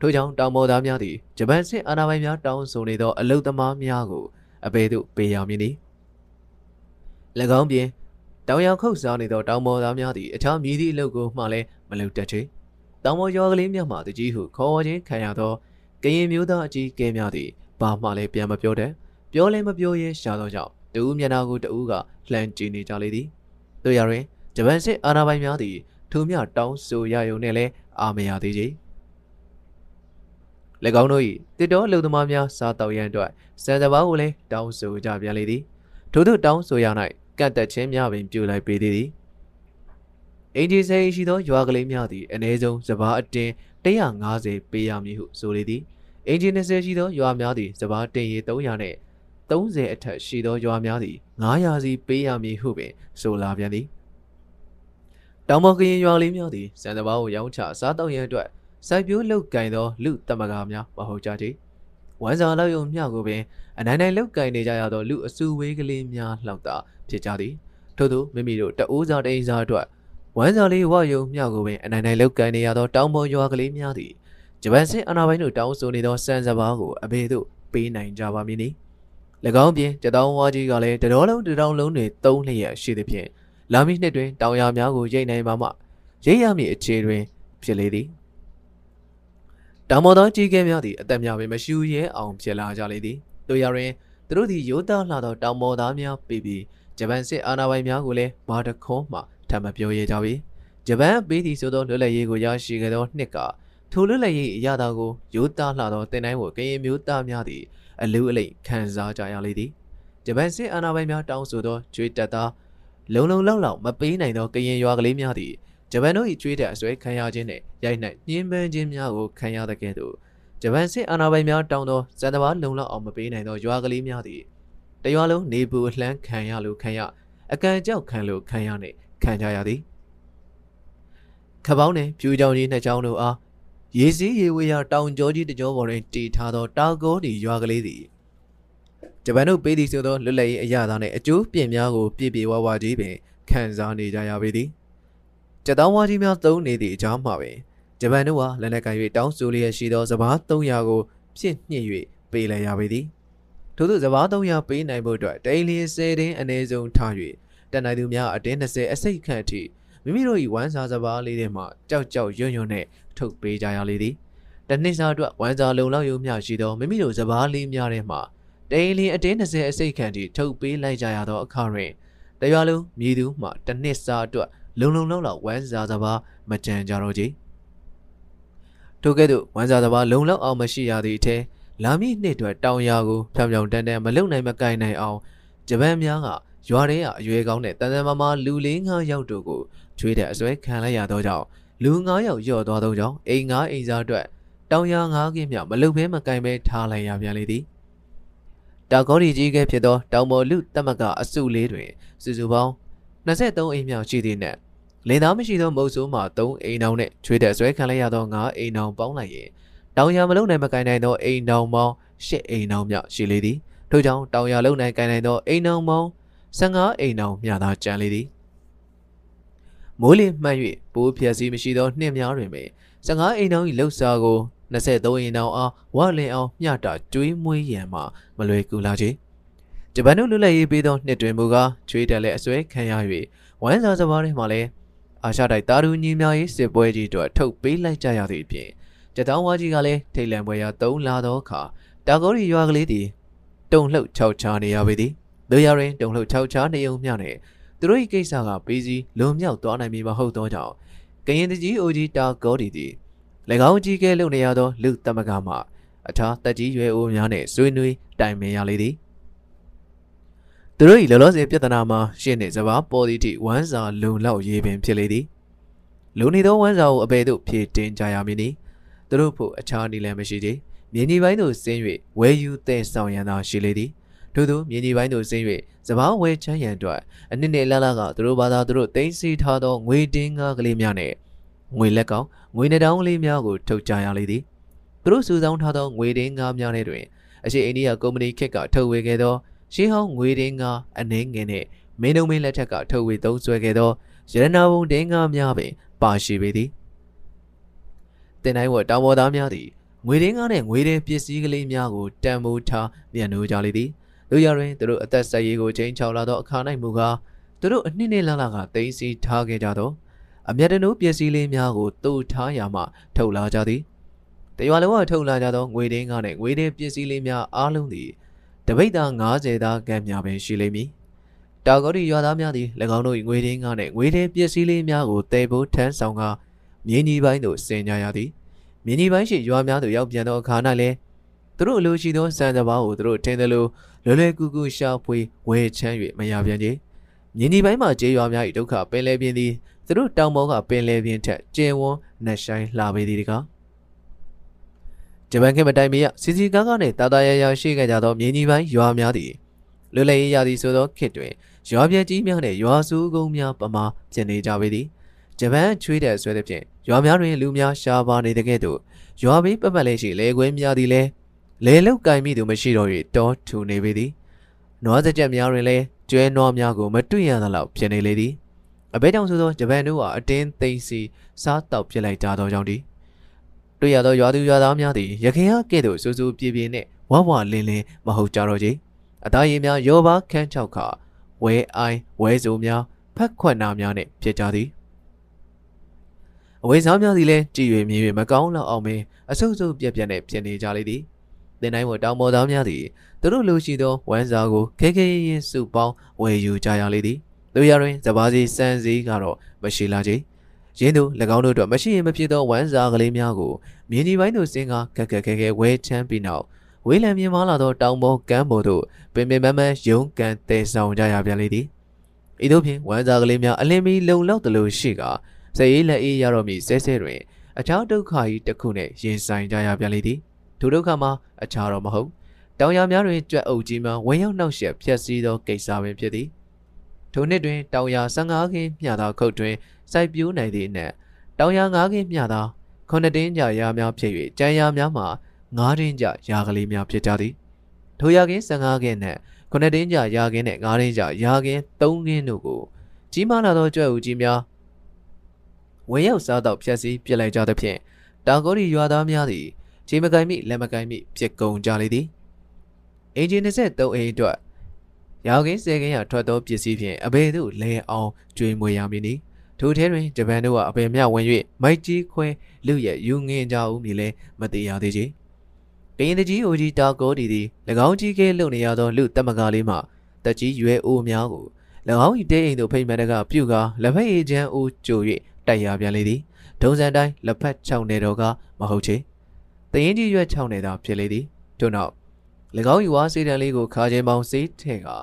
ထို့ကြောင့်တောင်မော်သားများသည်ဂျပန်စစ်အာဏာပိုင်များတောင်းဆိုနေသောအလုသမားများကိုအဘယ်သို့ပေးရမည်နည်း၎င်းပြင်တောင်ရောက်ခုတ်စားနေသောတောင်ပေါ်သားများသည်အခြားမြည်သည့်အလုပ်ကိုမှလည်းမလုပ်တတ်ချေတောင်ပေါ်ရွာကလေးများမှတကြီးဟုခေါ်ခြင်းခံရသောကရင်မျိုးသားအကြီးကဲများသည်ဘာမှလည်းပြန်မပြောတတ်ပြောလည်းမပြောရဲရှာသောကြောင့်တူမျက်နှာကိုတူကလှမ်းကြည့်နေကြလေသည်တို့ရရင် ဂျပန်စစ်အာဏာပိုင်များသည်ထိုမြတောင်းဆိုရယုံနဲ့လည်းအာမရသေးကြီး၎င်းတို့၏တစ်တော်လူသမားများစားတောက်ရန်အတွက်စံတဘာကိုလည်းတောင်းဆိုကြပြန်လေသည်ထို့သို့တောင်းဆိုရ၌ကန့်တက်ခြင်းများပင်ပြုလိုက်ပေသည်သည်အင်ဂျီစိန်ရှိသောရွာကလေးများသည်အ ਨੇ ဆုံးစဘာအတင်း150ပေးရမည်ဟုဆိုလေသည်အင်ဂျီ20ရှိသောရွာများသည်စဘာတင်ရီ300နှင့်30အထက်ရှိသောရွာများသည်900စီပေးရမည်ဟုပင်ဆိုလာပြန်သည် တောင်ပေါ်ကရင်ရွာလေးများသည်စံတဘာကိုရောင်းချစားတော့ရန်အတွက်စိုက်ပျိုးလုတ်ကင်သောလူတမကာများမဟုတ်ကြသေးဝမ်းစာလောက်ယုံမျှကိုပင်အနိုင်နိုင်လုတ်ကင်နေကြရသောလူအစုဝေးကလေးများလောက်သာဖြစ်ကြသည်ထို့သောမိမိတို့တအိုးစားတိန်စားအတွက်ဝမ်းစာလေးဝယုံမျှကိုပင်အနိုင်နိုင်လုတ်ကန်နေရသောတောင်ပေါ်ရွာကလေးများသည်ဂျပန်စစ်အာဏာပိုင်တို့တောင်းဆိုနေသောစံစဘာကိုအဘေတို့ပေးနိုင်ကြပါမည်နီ၎င်းပြင်တတောင်းဝါကြီးကလည်းတတော်လုံးတတောင်းလုံးတွေသုံးလျက်ရှိသဖြင့် လာမည့်နှစ်တွင်တောင်ယာများကိုရိတ်နိုင်ပါမှရိတ်ရမည့်အခြေတွင်ဖြစ်လေသည်တောင်ပေါ်သောကြီးကဲများသည်အသက်များပင်မရှူရဲအောင်ဖြစ်လာကြလေသည်တို့ရတွင်သူတို့သည်ရိုးသားလာသောတောင်ပေါ်သားများပြီးပြီးဂျပန်စစ်အာဏာပိုင်များကိုလည်းဘာတခွန်းမှထပ်မပြောရကြပြီဂျပန်ပေးသည်ဆိုသောလွတ်လပ်ရေးကိုရရှိခဲ့သောနှစ်ကထိုလွတ်လပ်ရေးအရာသာကိုရိုးသားလာသောတင်တိုင်းကိုကရင်မျိုးသားများသည်အလူအလိတ်ခံစားကြရလေသည်ဂျပန်စစ်အာဏာပိုင်များတောင်းဆိုသောကျွေးတက်သား လုံလုံလောက်လောက်မပေးနိုင်သောကရင်ရွာကလေးများသည်ဂျပန်တို့၏ကျွေးတက်အစွဲခံရခြင်းနှင့်ရိုက်နှက်ညှင်းပန်းခြင်းများကိုခံရတဲ့ကဲ့သို့ဂျပန်စစ်အာဏာပိုင်များတောင်းသောစံတဘာလုံလောက်အောင်မပေးနိုင်သောရွာကလေးများသည်တရွာလုံးနေပူအလှမ်းခံရလို့ခံရအကန်ကြောက်ခံလို့ခံရနှင့်ခံကြရသည်ခပောင်းနှင့်ဖြူကြောင်ကြီးနှစ်ချောင်းတို့အားရေစည်းရေဝေးရာတောင်ကျောကြီးတကြောပေါ်တွင်တည်ထားသောတာကောဒီရွာကလေးသည် ဂျပန်တို့ပေးသည်ဆိုသောလွတ်လပ်ရေးအရာသားနှင့်အကျိုးပြင်များကိုပြည့်ပြည့်ဝဝကြီးပင်ခံစားနေကြရပေသည်ကြတောင်းဝါကြီးများသုံးနေသည့်အကြောင်းမှာပင်ဂျပန်တို့ဟာလက်နက်ကင်၍တောင်းဆိုလျက်ရှိသောစဘာ300ကိုပြင့်ညှစ်၍ပေးလိုက်ရပေသည်ထို့သောစဘာ300ပေးနိုင်ဖို့အတွက်တိန်လီ10တင်းအနည်းဆုံးထား၍တန်နိုင်သူများအတင်း20အစိတ်ခန့်အထိမိမိတို့၏ဝမ်းစာစဘာလေးတွေမှကြောက်ကြောက်ရွံ့ရွံ့နဲ့ထုတ်ပေးကြရလေသည်တနှစ်စာအတွက်ဝမ်းစာလုံလောက်ရုံမျှရှိသောမိမိတို့စဘာလေးများထဲမှ တိန်လီအတင်း20အစိတ်ခန့်ထိထုတ်ပေးလိုက်ကြရသောအခါတွင်တရွာလုံးမြည်သူမှတနှစ်စာအတွက်လုံလုံလောက်လောက်ဝမ်းစာစဘာမကြံကြတော့ကြထို့ကဲ့သို့ဝမ်းစာစဘာလုံလောက်အောင်မရှိရသည့်အထဲလာမည့်နှစ်အတွက်တောင်ယာကိုဖြောင်ဖြောင်တန်တန်မလုံနိုင်မကင်နိုင်အောင်ဂျပန်များကရွာထဲကအရွယ်ကောင်းတဲ့တန်တန်မာမာလူလေးငါးယောက်တို့ကိုချွေးတဲ့အစွဲခံလိုက်ရသောကြောင့်လူ9ယောက်ညော့သွားသောကြောင့်အိမ်9အိမ်စားအတွက်တောင်ယာ9ခင်းမြောက်မလုံဘဲမကင်ဘဲထားလိုက်ရပြန်လေသည် တာကောဒီကြီးကဲဖြစ်သောတောင်ပေါ်လူတမကအစုလေးတွင်စုစုပေါင်း23အိမ်မြောက်ရှိသည့်နဲ့လင်သားမရှိသောမုတ်ဆိုးမှ3အိမ်တောင်နဲ့ချွေးတဲ့ဆွဲခံလိုက်ရသော9အိမ်တောင်ပေါင်းလိုက်ရင်တောင်ယာမလုံနိုင်မကင်နိုင်သောအိမ်တောင်ပေါင်း10အိမ်တောင်မြောက်ရှိလေသည်ထို့ကြောင့်တောင်ယာလုံနိုင်ကင်နိုင်သောအိမ်တောင်ပေါင်း15အိမ်တောင်မြသာကျန်လေသည်မိုးလေမှန်၍ပိုးဖြက်စီးမရှိသောနှင့်များတွင်ပင်15အိမ်တောင်၏လှုပ်ရှားကို 23အိမ်တောင်အားဝလင်အောင်မျှတာကျွေးမွေးရန်မှမလွယ်ကူလာချေဂျပန်တို့လွတ်လပ်ရေးပေးသောနှစ်တွင်မူကားချွေးတက်လက်အစွဲခံရ၍ဝမ်းစာစဘာတွေမှာလည်းအာရှတိုက်တာရူညီများ၏စစ်ပွဲကြီးတို့ထုတ်ပေးလိုက်ကြရသည့်အပြင်ကြတောင်းဝါကြီးကလည်းထိတ်လန့်ပွဲရာ၃လာသောအခါတာဂိုရီရွာကလေးသည်တုံလှုပ်ချောက်ချာနေရပေသည်တို့ရရင်တုံလှုပ်ချောက်ချာနေုံမျှနဲ့သူတို့၏ကိစ္စကပေးစီလွန်မြောက်သွားနိုင်မည်မဟုတ်သောကြောင့်ကရင်တကြီးအိုကြီးတာဂေါဒီသည်၎ င်းကြီးကဲလုံနေရသောလူတမကမှအထာတက်ကြီးရွယ်အိုများနှင့်ဆွေးနွေးတိုင်ပင်ရလေသည်သူတို့၏လောလောဆယ်ပြဿနာမှာရှင်းနေစပါပေါ်သည့်ထိဝမ်းစာလုံလောက်ရေးပင်ဖြစ်လေသည်လုံနေသောဝမ်းစာကိုအပေတို့ဖြည့်တင်ကြရမည်နီသူတို့ဖို့အခြားနည်းလမ်းမရှိသေးမြင်းကြီးပိုင်းသို့ဆင်း၍ဝဲယူတဲ့ဆောင်ရန်သာရှိလေသည်ထို့သောမြင်းကြီးပိုင်းသို့ဆင်း၍စပားဝဲချမ်းရန်အတွက်အနှစ်နှစ်လလကသူတို့ဘာသာသူတို့တင်စီထားသောငွေတင်းကားကလေးများနဲ့ငွေလက်ကောင် ငွေနှတောင်းကလေးများကိုထုတ်ကြရလေသည်သူတို့စုဆောင်းထားသောငွေတင်းကားများထဲတွင်အရှိအိန္ဒိယကုမ္ပဏီခက်ကထုတ်ဝေခဲ့သောရှေးဟောင်းငွေတင်းကားအနှင်းငယ်နှင့်မင်းတို့မင်းလက်ထက်ကထုတ်ဝေသုံးစွဲခဲ့သောရတနာဘုံတင်းကားများပင်ပါရှိပေသည်တင်တိုင်းဝတောင်ပေါ်သားများသည်ငွေတင်းကားနှင့်ငွေတင်းပစ္စည်းကလေးများကိုတန်ဖိုးထားမြန်နိုးကြလေသည်တို့ရရင်သူတို့အသက်ဆက်ရေးကိုချိန်ချောက်လာသောအခါ၌မူကားသူတို့အနှစ်နှစ်လလကတိမ့်စီထားခဲ့ကြသော အမျက်တနိုးပစ္စည်းလေးများကိုတူထားရမှထုတ်လာကြသည်တရွာလုံးကထုတ်လာကြသောငွေတင်းကားနှင့်ငွေတင်းပစ္စည်းလေးများအားလုံးသည်တပိတ်သား90သားကံများပင်ရှိလိမ့်မည်တာဂေါရီရွာသားများသည်၎င်းတို့၏ငွေတင်းကားနှင့်ငွေတင်းပစ္စည်းလေးများကိုတဲဖို့ထမ်းဆောင်ကာမြင်းကြီးပိုင်းသို့ဆင်ကြရသည်မြင်းကြီးပိုင်းရှိရွာများသို့ရောက်ပြန်သောအခါ၌လည်းသူတို့အလိုရှိသောစံစဘာကိုသူတို့ထင်တယ်လို့လွယ်လွယ်ကူကူရှာဖွေဝယ်ချမ်း၍မရပြန်ကြ မြင်းဒီပိုင်းမှာကျေးရွာများ၏ဒုက္ခပင်လယ်ပြင်သည်သူတို့တောင်ပေါ်ကပင်လယ်ပြင်ထက်ကျယ်ဝန်းနှက်ဆိုင်လှပေသည်တကားဂျပန်ခေတ်မတိုင်မီကစီစီကားကားနှင့်တာတာရရရှိခဲ့ကြသောမြင်းကြီးပိုင်းရွာများသည်လွယ်လည်ရသည်ဆိုသောခေတ်တွင်ရွာပြကြီးများနှင့်ရွာစုကုန်းများပမာပြင်နေကြပေသည်ဂျပန်ချွေးတဲ့ဆွဲသဖြင့်ရွာများတွင်လူများရှားပါနေတဲ့ကဲ့သို့ရွာဘေးပတ်ပတ်လေးရှိလေခွဲများသည်လည်းလေလုတ်ကင်မိသူမရှိတော့၍တောထူနေပေသည်နွားစကြက်များတွင်လည်း ကျွဲနွားများကိုမတွေ့ရသလောက်ဖြစ်နေလေသည်အဘဲကြောင့်ဆိုသောဂျပန်တို့ဟာအတင်းသိမ်းစီစားတောက်ပြစ်လိုက်ကြသောကြောင့်ဒီတွေ့ရသောရွာသူရွာသားများသည်ရခင်ဟာကဲ့သို့စူးစူးပြေပြေနှင့်ဝဝလင်းလင်းမဟုတ်ကြတော့ကြအသားရည်များရောပါခန်းချောက်ခဝဲအိုင်းဝဲစုံများပဖက်ခွက်နာများနှင့်ဖြစ်ကြသည်အဝိစားများသည်လည်းကြည်၍မြင်၍မကောင်းလောက်အောင်ပင်အဆုပ်ဆုပ်ပြက်ပြက်နှင့်ဖြစ်နေကြလေသည် တင်တိုင်းပေါ်တောင်ပေါ်သားများသည်သူတို့လူရှိသောဝမ်းစာကိုခဲခဲရင်ရင်စုပေါင်းဝယ်ယူကြရလေသည်တို့ရတွင်စပါးစီစံစည်းကတော့မရှိလာကြရင်းတို့၎င်းတို့အတွက်မရှိရင်မဖြစ်သောဝမ်းစာကလေးများကိုမြင်းဒီပိုင်းတို့စင်ကခက်ခက်ခဲခဲဝဲချမ်းပြီးနောက်ဝေးလံမြင်မာလာသောတောင်ပေါ်ကမ်းပေါ်သို့ပင်ပင်ပန်းပန်းရုံးကန်တဲဆောင်ကြရပြန်လေသည်ဤသို့ဖြင့်ဝမ်းစာကလေးများအလင်းမီလုံလောက်သလိုရှိကစရေးလက်အေးရတော့မည်ဆဲဆဲတွင်အခြားဒုက္ခကြီးတစ်ခုနှင့်ရင်ဆိုင်ကြရပြန်လေသည် ထိုဒုက္ခမှာအခြားတော့မဟုတ်တောင်ရများတွင်ကြွက်အုပ်ကြီးမှဝင်ရောက်နှောက်ယှက်ဖျက်ဆီးသောကိစ္စပင်ဖြစ်သည်ထိုနှစ်တွင်တောင်ရ15ခင်းမျှသောခုတ်တွင်စိုက်ပျိုးနိုင်သည့်အနက်တောင်ရ9ခင်းမျှသောခုနှစ်တင်းကြရာများဖြစ်၍ကြံရများမှာ9တင်းကြရာကလေးများဖြစ်ကြသည်ထိုရခင်း15ခင်းနှင့်ခုနှစ်တင်းကြရာခင်းနှင့်9တင်းကြရာခင်း3ခင်းတို့ကိုကြီးမားလာသောကြွက်အုပ်ကြီးများဝင်ရောက်စားတော့ဖျက်ဆီးပြစ်လိုက်ကြသဖြင့်တာကိုရီရွာသားများသည် ခြေမကိုင်မိလက်မကိုင်မိဖြစ်ကုန်ကြလေသည်အင်ဂျင်23အိမ်အတွက်ရောင်ကင်းစေကင်းရထွက်သောပစ္စည်းဖြင့်အဘေတို့လဲအောင်ကျွေးမွေရမည်နီထိုထဲတွင်ဂျပန်တို့ကအပေမြဝင်၍မိုက်ကြီးခွဲလူရဲ့ယူငင်ကြဦးမည်လဲမသိရသေးချေကရင်တကြီးအိုကြီးတာကိုဒီသည်၎င်းကြီးကဲလုံနေရသောလူတမကလေးမှတက်ကြီးရွယ်အိုများကို၎င်း၏တဲအိမ်သို့ဖိမ့်မတကပြုကာလက်ဖက်ရည်ချမ်းအိုးကြို၍တိုက်ရပြန်လေသည်ဒုံစံတိုင်းလက်ဖက်၆နေတော့ကမဟုတ်ချေ တရင်ကြီးရွက်6နေသာဖြစ်လေသည်ထို့နောက်၎င်း၏ဝါစေတံလေးကိုခါချင်းပေါင်းစေးထည့်ကာ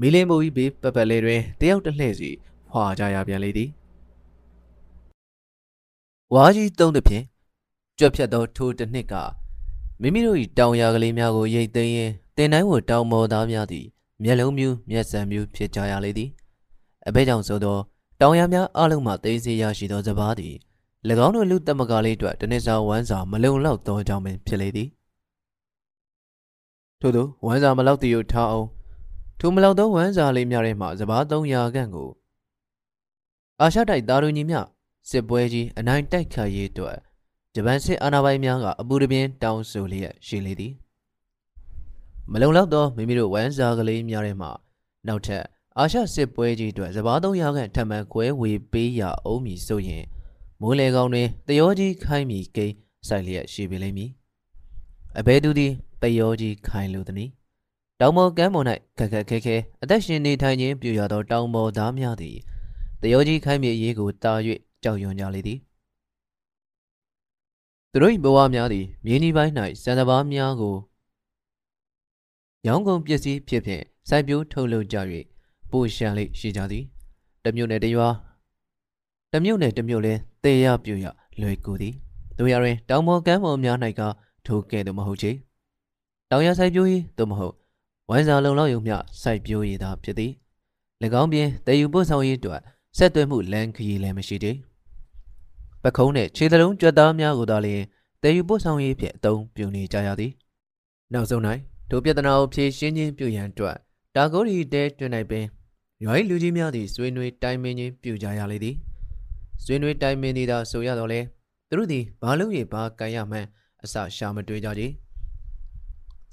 မီလင်းမူ၏ဘေးပပလေးတွင်တယောက်တစ်လှည့်စီဖွာကြရပြန်လေသည်ဝါကြီးသုံးသဖြင့်ကြွက်ဖြတ်သောထိုတစ်နှစ်ကမိမိတို့၏တောင်ယာကလေးများကိုရိတ်သိမ်းရင်းတင်တိုင်းကိုတောင်ပေါ်သားများသည်မျက်လုံးမြူးမျက်စံမြူးဖြစ်ကြရလေသည်အဘဲကြောင့်ဆိုသောတောင်ယာများအလုံးမှသိသိရရှိသောစပားသည်၎ င်းတို့လူတမကလေးအတွက်တနစ်စာဝမ်းစာမလုံလောက်သောကြောင့်ပင်ဖြစ်လေသည်ထို့သောဝမ်းစာမလောက်သည်ကိုထားအောင်ထိုမလောက်သောဝမ်းစာလေးများထဲမှစပား300ခန့်ကိုအာရှတိုက်သားတို့ညီမျှစစ်ပွဲကြီးအနိုင်တိုက်ခတ်ရေးအတွက်ဂျပန်စစ်အာဏာပိုင်များကအပူတပြင်းတောင်းဆိုလျက်ရှိလေသည်မလုံလောက်သောမိမိတို့ဝမ်းစာကလေးများထဲမှနောက်ထပ်အာရှစစ်ပွဲကြီးအတွက်စပား300ခန့်ထပ်မံကွဲဝေပေးရအောင်မည်ဆိုရင် မိုးလေကောင်းတွင်တယောကြီးခိုင်းမီကိန်းဆိုင်လျက်ရှိပေလိမ့်မည်အဘဲသူသည်တယောကြီးခိုင်းလိုသည်တောင်ပေါ်ကမ်းပေါ်၌ခက်ခက်ခဲခဲအသက်ရှင်နေထိုင်ခြင်းပြုရသောတောင်ပေါ်သားများသည်တယောကြီးခိုင်းမီအရေးကိုတာ၍ကြောက်ရွံ့ကြလေသည်သူတို့၏ဘဝများသည်မြေနီပိုင်း၌စံတဘာများကိုရောင်းကုန်ပစ္စည်းဖြစ်ဖြင့်စိုက်ပျိုးထုတ်လုပ်ကြ၍ပိုရှံလေးရှိကြသည်တမျိုးနဲ့တရွာ တမျိုးနဲ့တမျိုးလဲတေရပြူရလွယ်ကူသည်တို့ရရင်တောင်ပေါ်ကမ်းပေါ်များ၌ကထိုကဲ့သို့မဟုတ်ချေတောင်ရစိုက်ပျိုးရေးသို့မဟုတ်ဝိုင်းစာလုံလောက်ရုံမျှစိုက်ပျိုးရေးသာဖြစ်သည်၎င်းပြင်တည်ယူပို့ဆောင်ရေးအတွက်ဆက်သွယ်မှုလမ်းခရီးလည်းမရှိသေးပခုံးနဲ့ခြေသလုံးကြွက်သားများကိုသာလျှင်တည်ယူပို့ဆောင်ရေးဖြင့်အသုံးပြုနေကြရသည်နောက်ဆုံး၌ဒုပြဿနာကိုဖြေရှင်းခြင်းပြုရန်အတွက်တာကိုရီတဲတွင်၌ပင်ရွာ၏လူကြီးများသည်ဆွေးနွေးတိုင်ပင်ခြင်းပြုကြရလေသည် ဆွေးနွေးတိုင်ပင်သည်သာဆိုရတော့လေသူတို့သည်ဘာလို့ရဘာကန်ရမှန်းအစရှာမတွေးကြကြ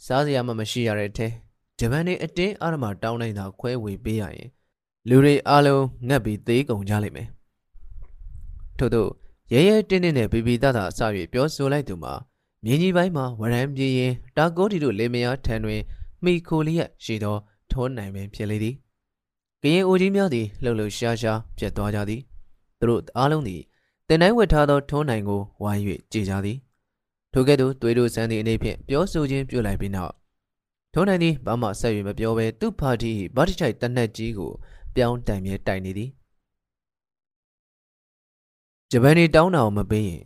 စားစရာမှမရှိရတဲ့အထဲဂျပန်နေအတင်းအာရမတောင်းနိုင်တာခွဲဝေပေးရရင်လူတွေအားလုံးငတ်ပြီးသေးကုန်ကြလိမ့်မယ်ထို့သောရဲရဲတင်းတင်းနဲ့ဘီဘီတတအစ၍ပြောဆိုလိုက်သူမှာမြင်းကြီးပိုင်းမှာဝရံပြေးရင်တာကိုတီတို့လေမယားထံတွင်မိခိုလျက်ရှိသောထုံးနိုင်ပင်ဖြစ်လေသည်ကရင်အိုကြီးများသည်လှုပ်လှုပ်ရှားရှားပြတ်သွားကြသည် သူတို့အားလုံးသည်တင်တိုင်းဝတ်ထားသောထုံးနိုင်ကိုဝိုင်း၍ကြည်ကြသည်ထိုကဲ့သို့သွေးတို့စမ်းသည့်အနေဖြင့်ပြောဆိုခြင်းပြုလိုက်ပြီးနောက်ထုံးနိုင်သည်ဘာမှဆက်၍မပြောဘဲသူ့ပါတီဗတ်ချိုက်တနက်ကြီးကိုပြောင်းတိုင်မြဲတိုင်နေသည်ဂျပန်နေတောင်းတာကိုမပေးရင်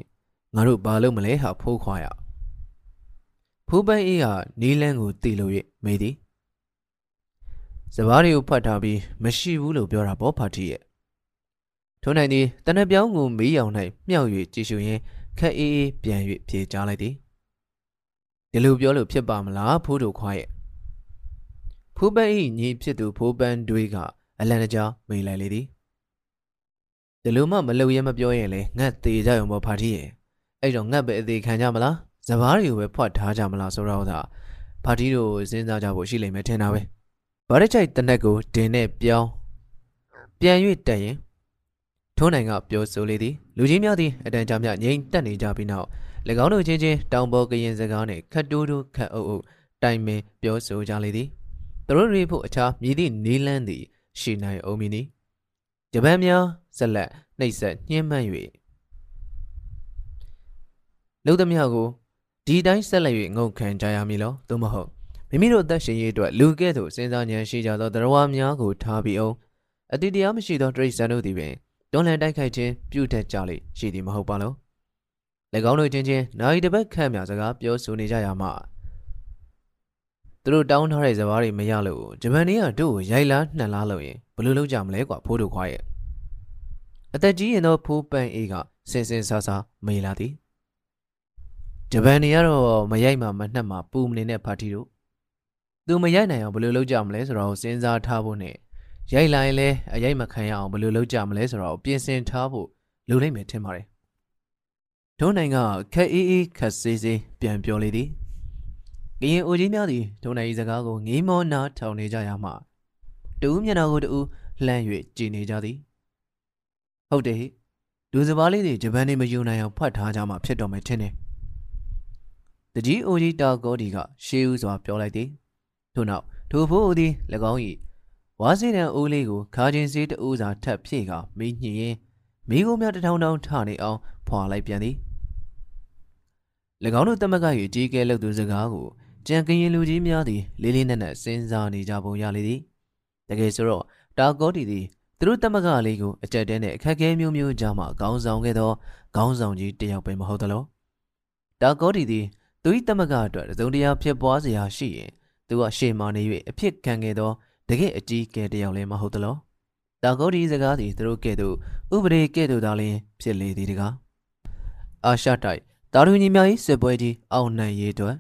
ငါတို့ဘာလုပ်မလဲဟာဖိုးခွာရဖူးပန်းအေးဟာနီးလန်းကိုတီလို့၍မေးသည်စပားတွေကိုဖတ်ထားပြီးမရှိဘူးလို့ပြောတာပေါ့ဖာတီရဲ့ ထို့နိုင်သည်တနက်ပြောင်းကိုမေးရောင်၌မြှောက်၍ကြည့်ရှုရင်းခက်အေးအေးပြန်၍ပြေးကြလိုက်သည်ဒီလိုပြောလို့ဖြစ်ပါမလားဖိုးတို့ခွာရဲ့ဖူးပန်း၏ညီဖြစ်သူဖိုးပန်းတွေးကအလန်တကြားမေးလိုက်လေသည်ဒီလိုမှမလုပ်ရဲမပြောရင်လေငတ်သေးကြရုံပေါ့ဖာတီရဲ့အဲ့တော့ငတ်ပဲအသေးခံကြမလားစပားတွေကိုပဲဖွက်ထားကြမလားဆိုတော့သာဖာတီတို့စဉ်းစားကြဖို့ရှိလိမ့်မယ်ထင်တာပဲဗားရချိုက်တနက်ကိုဒင်းနဲ့ပြောင်းပြန်၍တက်ရင် ထုံးနိုင်ကပြောဆိုလေသည်လူကြီးများသည်အတန်ကြာမြငိမ့်တက်နေကြပြီးနောက်၎င်းတို့ချင်းချင်းတောင်ပေါ်ကရင်စကားနှင့်ခတ်တိုးတိုးခတ်အုပ်အုပ်တိုင်ပင်ပြောဆိုကြလေသည်သူတို့တွေဖို့အခြားမြည်သည့်နီလန်းသည်ရှိနိုင်အောင်မည်နီဂျပန်များဆက်လက်နှိပ်စက်ညှင်းမှန်း၍လုံသမျှကိုဒီတိုင်းဆက်လက်၍ငုံခံကြရမည်လောသို့မဟုတ်မိမိတို့အသက်ရှင်ရေးအတွက်လူကဲ့သို့စဉ်းစားဉာဏ်ရှိကြသောတရားများကိုထားပြီးအောင်အတိတရားမရှိသောတရိษံတို့သည်ပင် တွန်းလှန်တိုက်ခိုက်ခြင်းပြုတတ်ကြလေရှိသည်မဟုတ်ပါလော၎င်းတို့ချင်းချင်းနိုင်တစ်ပတ်ခန့်များစကားပြောဆိုနေကြရမှာသူတို့တောင်းထားတဲ့စကားတွေမရလို့ဂျပန်တွေကတို့ကိုရိုက်လားနှံလားလို့ရင်ဘယ်လိုလုပ်ကြမလဲကွာဖိုးတို့ခွာရဲ့အသက်ကြီးရင်တော့ဖိုးပန်အေးကစင်စင်ဆာဆာမေးလာသည်ဂျပန်တွေကတော့မရိုက်မှမနှက်မှပူမနေတဲ့ပါတီတို့သူမရိုက်နိုင်အောင်ဘယ်လိုလုပ်ကြမလဲဆိုတော့စဉ်းစားထားဖို့နဲ့ ရိုက်လာရင်လည်းအရိုက်မခံရအောင်ဘယ်လိုလုပ်ကြမလဲဆိုတော့ပြင်ဆင်ထားဖို့လိုလိမ့်မယ်ထင်ပါတယ်ဒုံးနိုင်ကခက်အေးအေးခက်ဆေးဆေးပြန်ပြောလေသည်ကရင်အိုကြီးများသည်ဒုံးနိုင်၏စကားကိုငေးမောနာထောင်နေကြရမှတူးမျက်နှာကိုတူးလှမ်း၍ကြည်နေကြသည်ဟုတ်တယ်ဒူစပါးလေးတွေဂျပန်နေမယူနိုင်အောင်ဖတ်ထားကြမှဖြစ်တော်မယ်ထင်တယ်တကြီးအိုကြီးတာဂေါဒီကရှေးဦးစွာပြောလိုက်သည်ထို့နောက်ထိုဖိုးဦးသည်၎င်း၏ ဝါစီတန်အိုးလေးကိုခါချင်းစေးတအိုးစာထပ်ဖြည့်ကမီးညှင်ရင်မိကိုများတထောင်ထောင်ထနေအောင်ဖွာလိုက်ပြန်သည်၎င်းတို့တမက၍ကြီးကဲလုပ်သူစကားကိုကြံကရင်လူကြီးများသည်လေးလေးနက်နက်စဉ်းစားနေကြပုံရလေသည်တကယ်ဆိုတော့တာကောတီသည်သူတို့တမကလေးကိုအကြက်တဲနဲ့အခက်ခဲမျိုးမျိုးကြားမှခေါင်းဆောင်ခဲ့သောခေါင်းဆောင်ကြီးတယောက်ပဲမဟုတ်သလောတာကောတီသည်သူ၏တမကအတွက်သုံးတရားဖြစ်ပွားစရာရှိရင်သူကရှေ့မှနေ၍အဖြစ်ခံခဲ့သော တကယ်အကြီးကဲတယောက်လည်းမဟုတ်သလောတာကောဒီစကားသည်သူတို့ကဲ့သို့ဥပဒေကဲ့သို့သာလျှင်ဖြစ်လေသည်တကားအာရှတိုက်တာရူညီများ၏စစ်ပွဲကြီးအောင်နိုင်ရေးအတွက်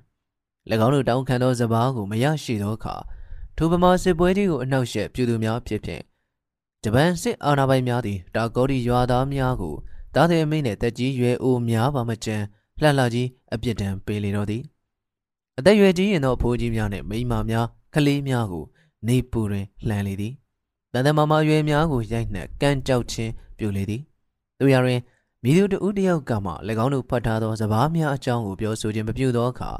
၎င်းတို့တောင်းခံသောစပားကိုမရရှိသောအခါထိုဗမာစစ်ပွဲကြီးကိုအနှောက်အယှက်ပြုသူများဖြစ်ဖြင့်ဂျပန်စစ်အာဏာပိုင်များသည်တာကောဒီရွာသားများကိုတားတဲ့အမိန့်နဲ့တက်ကြီးရွယ်အိုများပါမကျန်လှလှကြီးအပြစ်ဒဏ်ပေးလေတော့သည်အသက်ရွယ်ကြီးရင်သောအဖိုးကြီးများနှင့်မိန်းမများကလေးများကို နေပူတွင်လှန်လေသည်တန်တမမရွယ်များကိုရိုက်နှက်ကန်းကြောက်ခြင်းပြုလေသည်သူရရင်မိသူတဦးတယောက်ကမှ၎င်းတို့ဖတ်ထားသောစကားများအကြောင်းကိုပြောဆိုခြင်းမပြုသောအခါ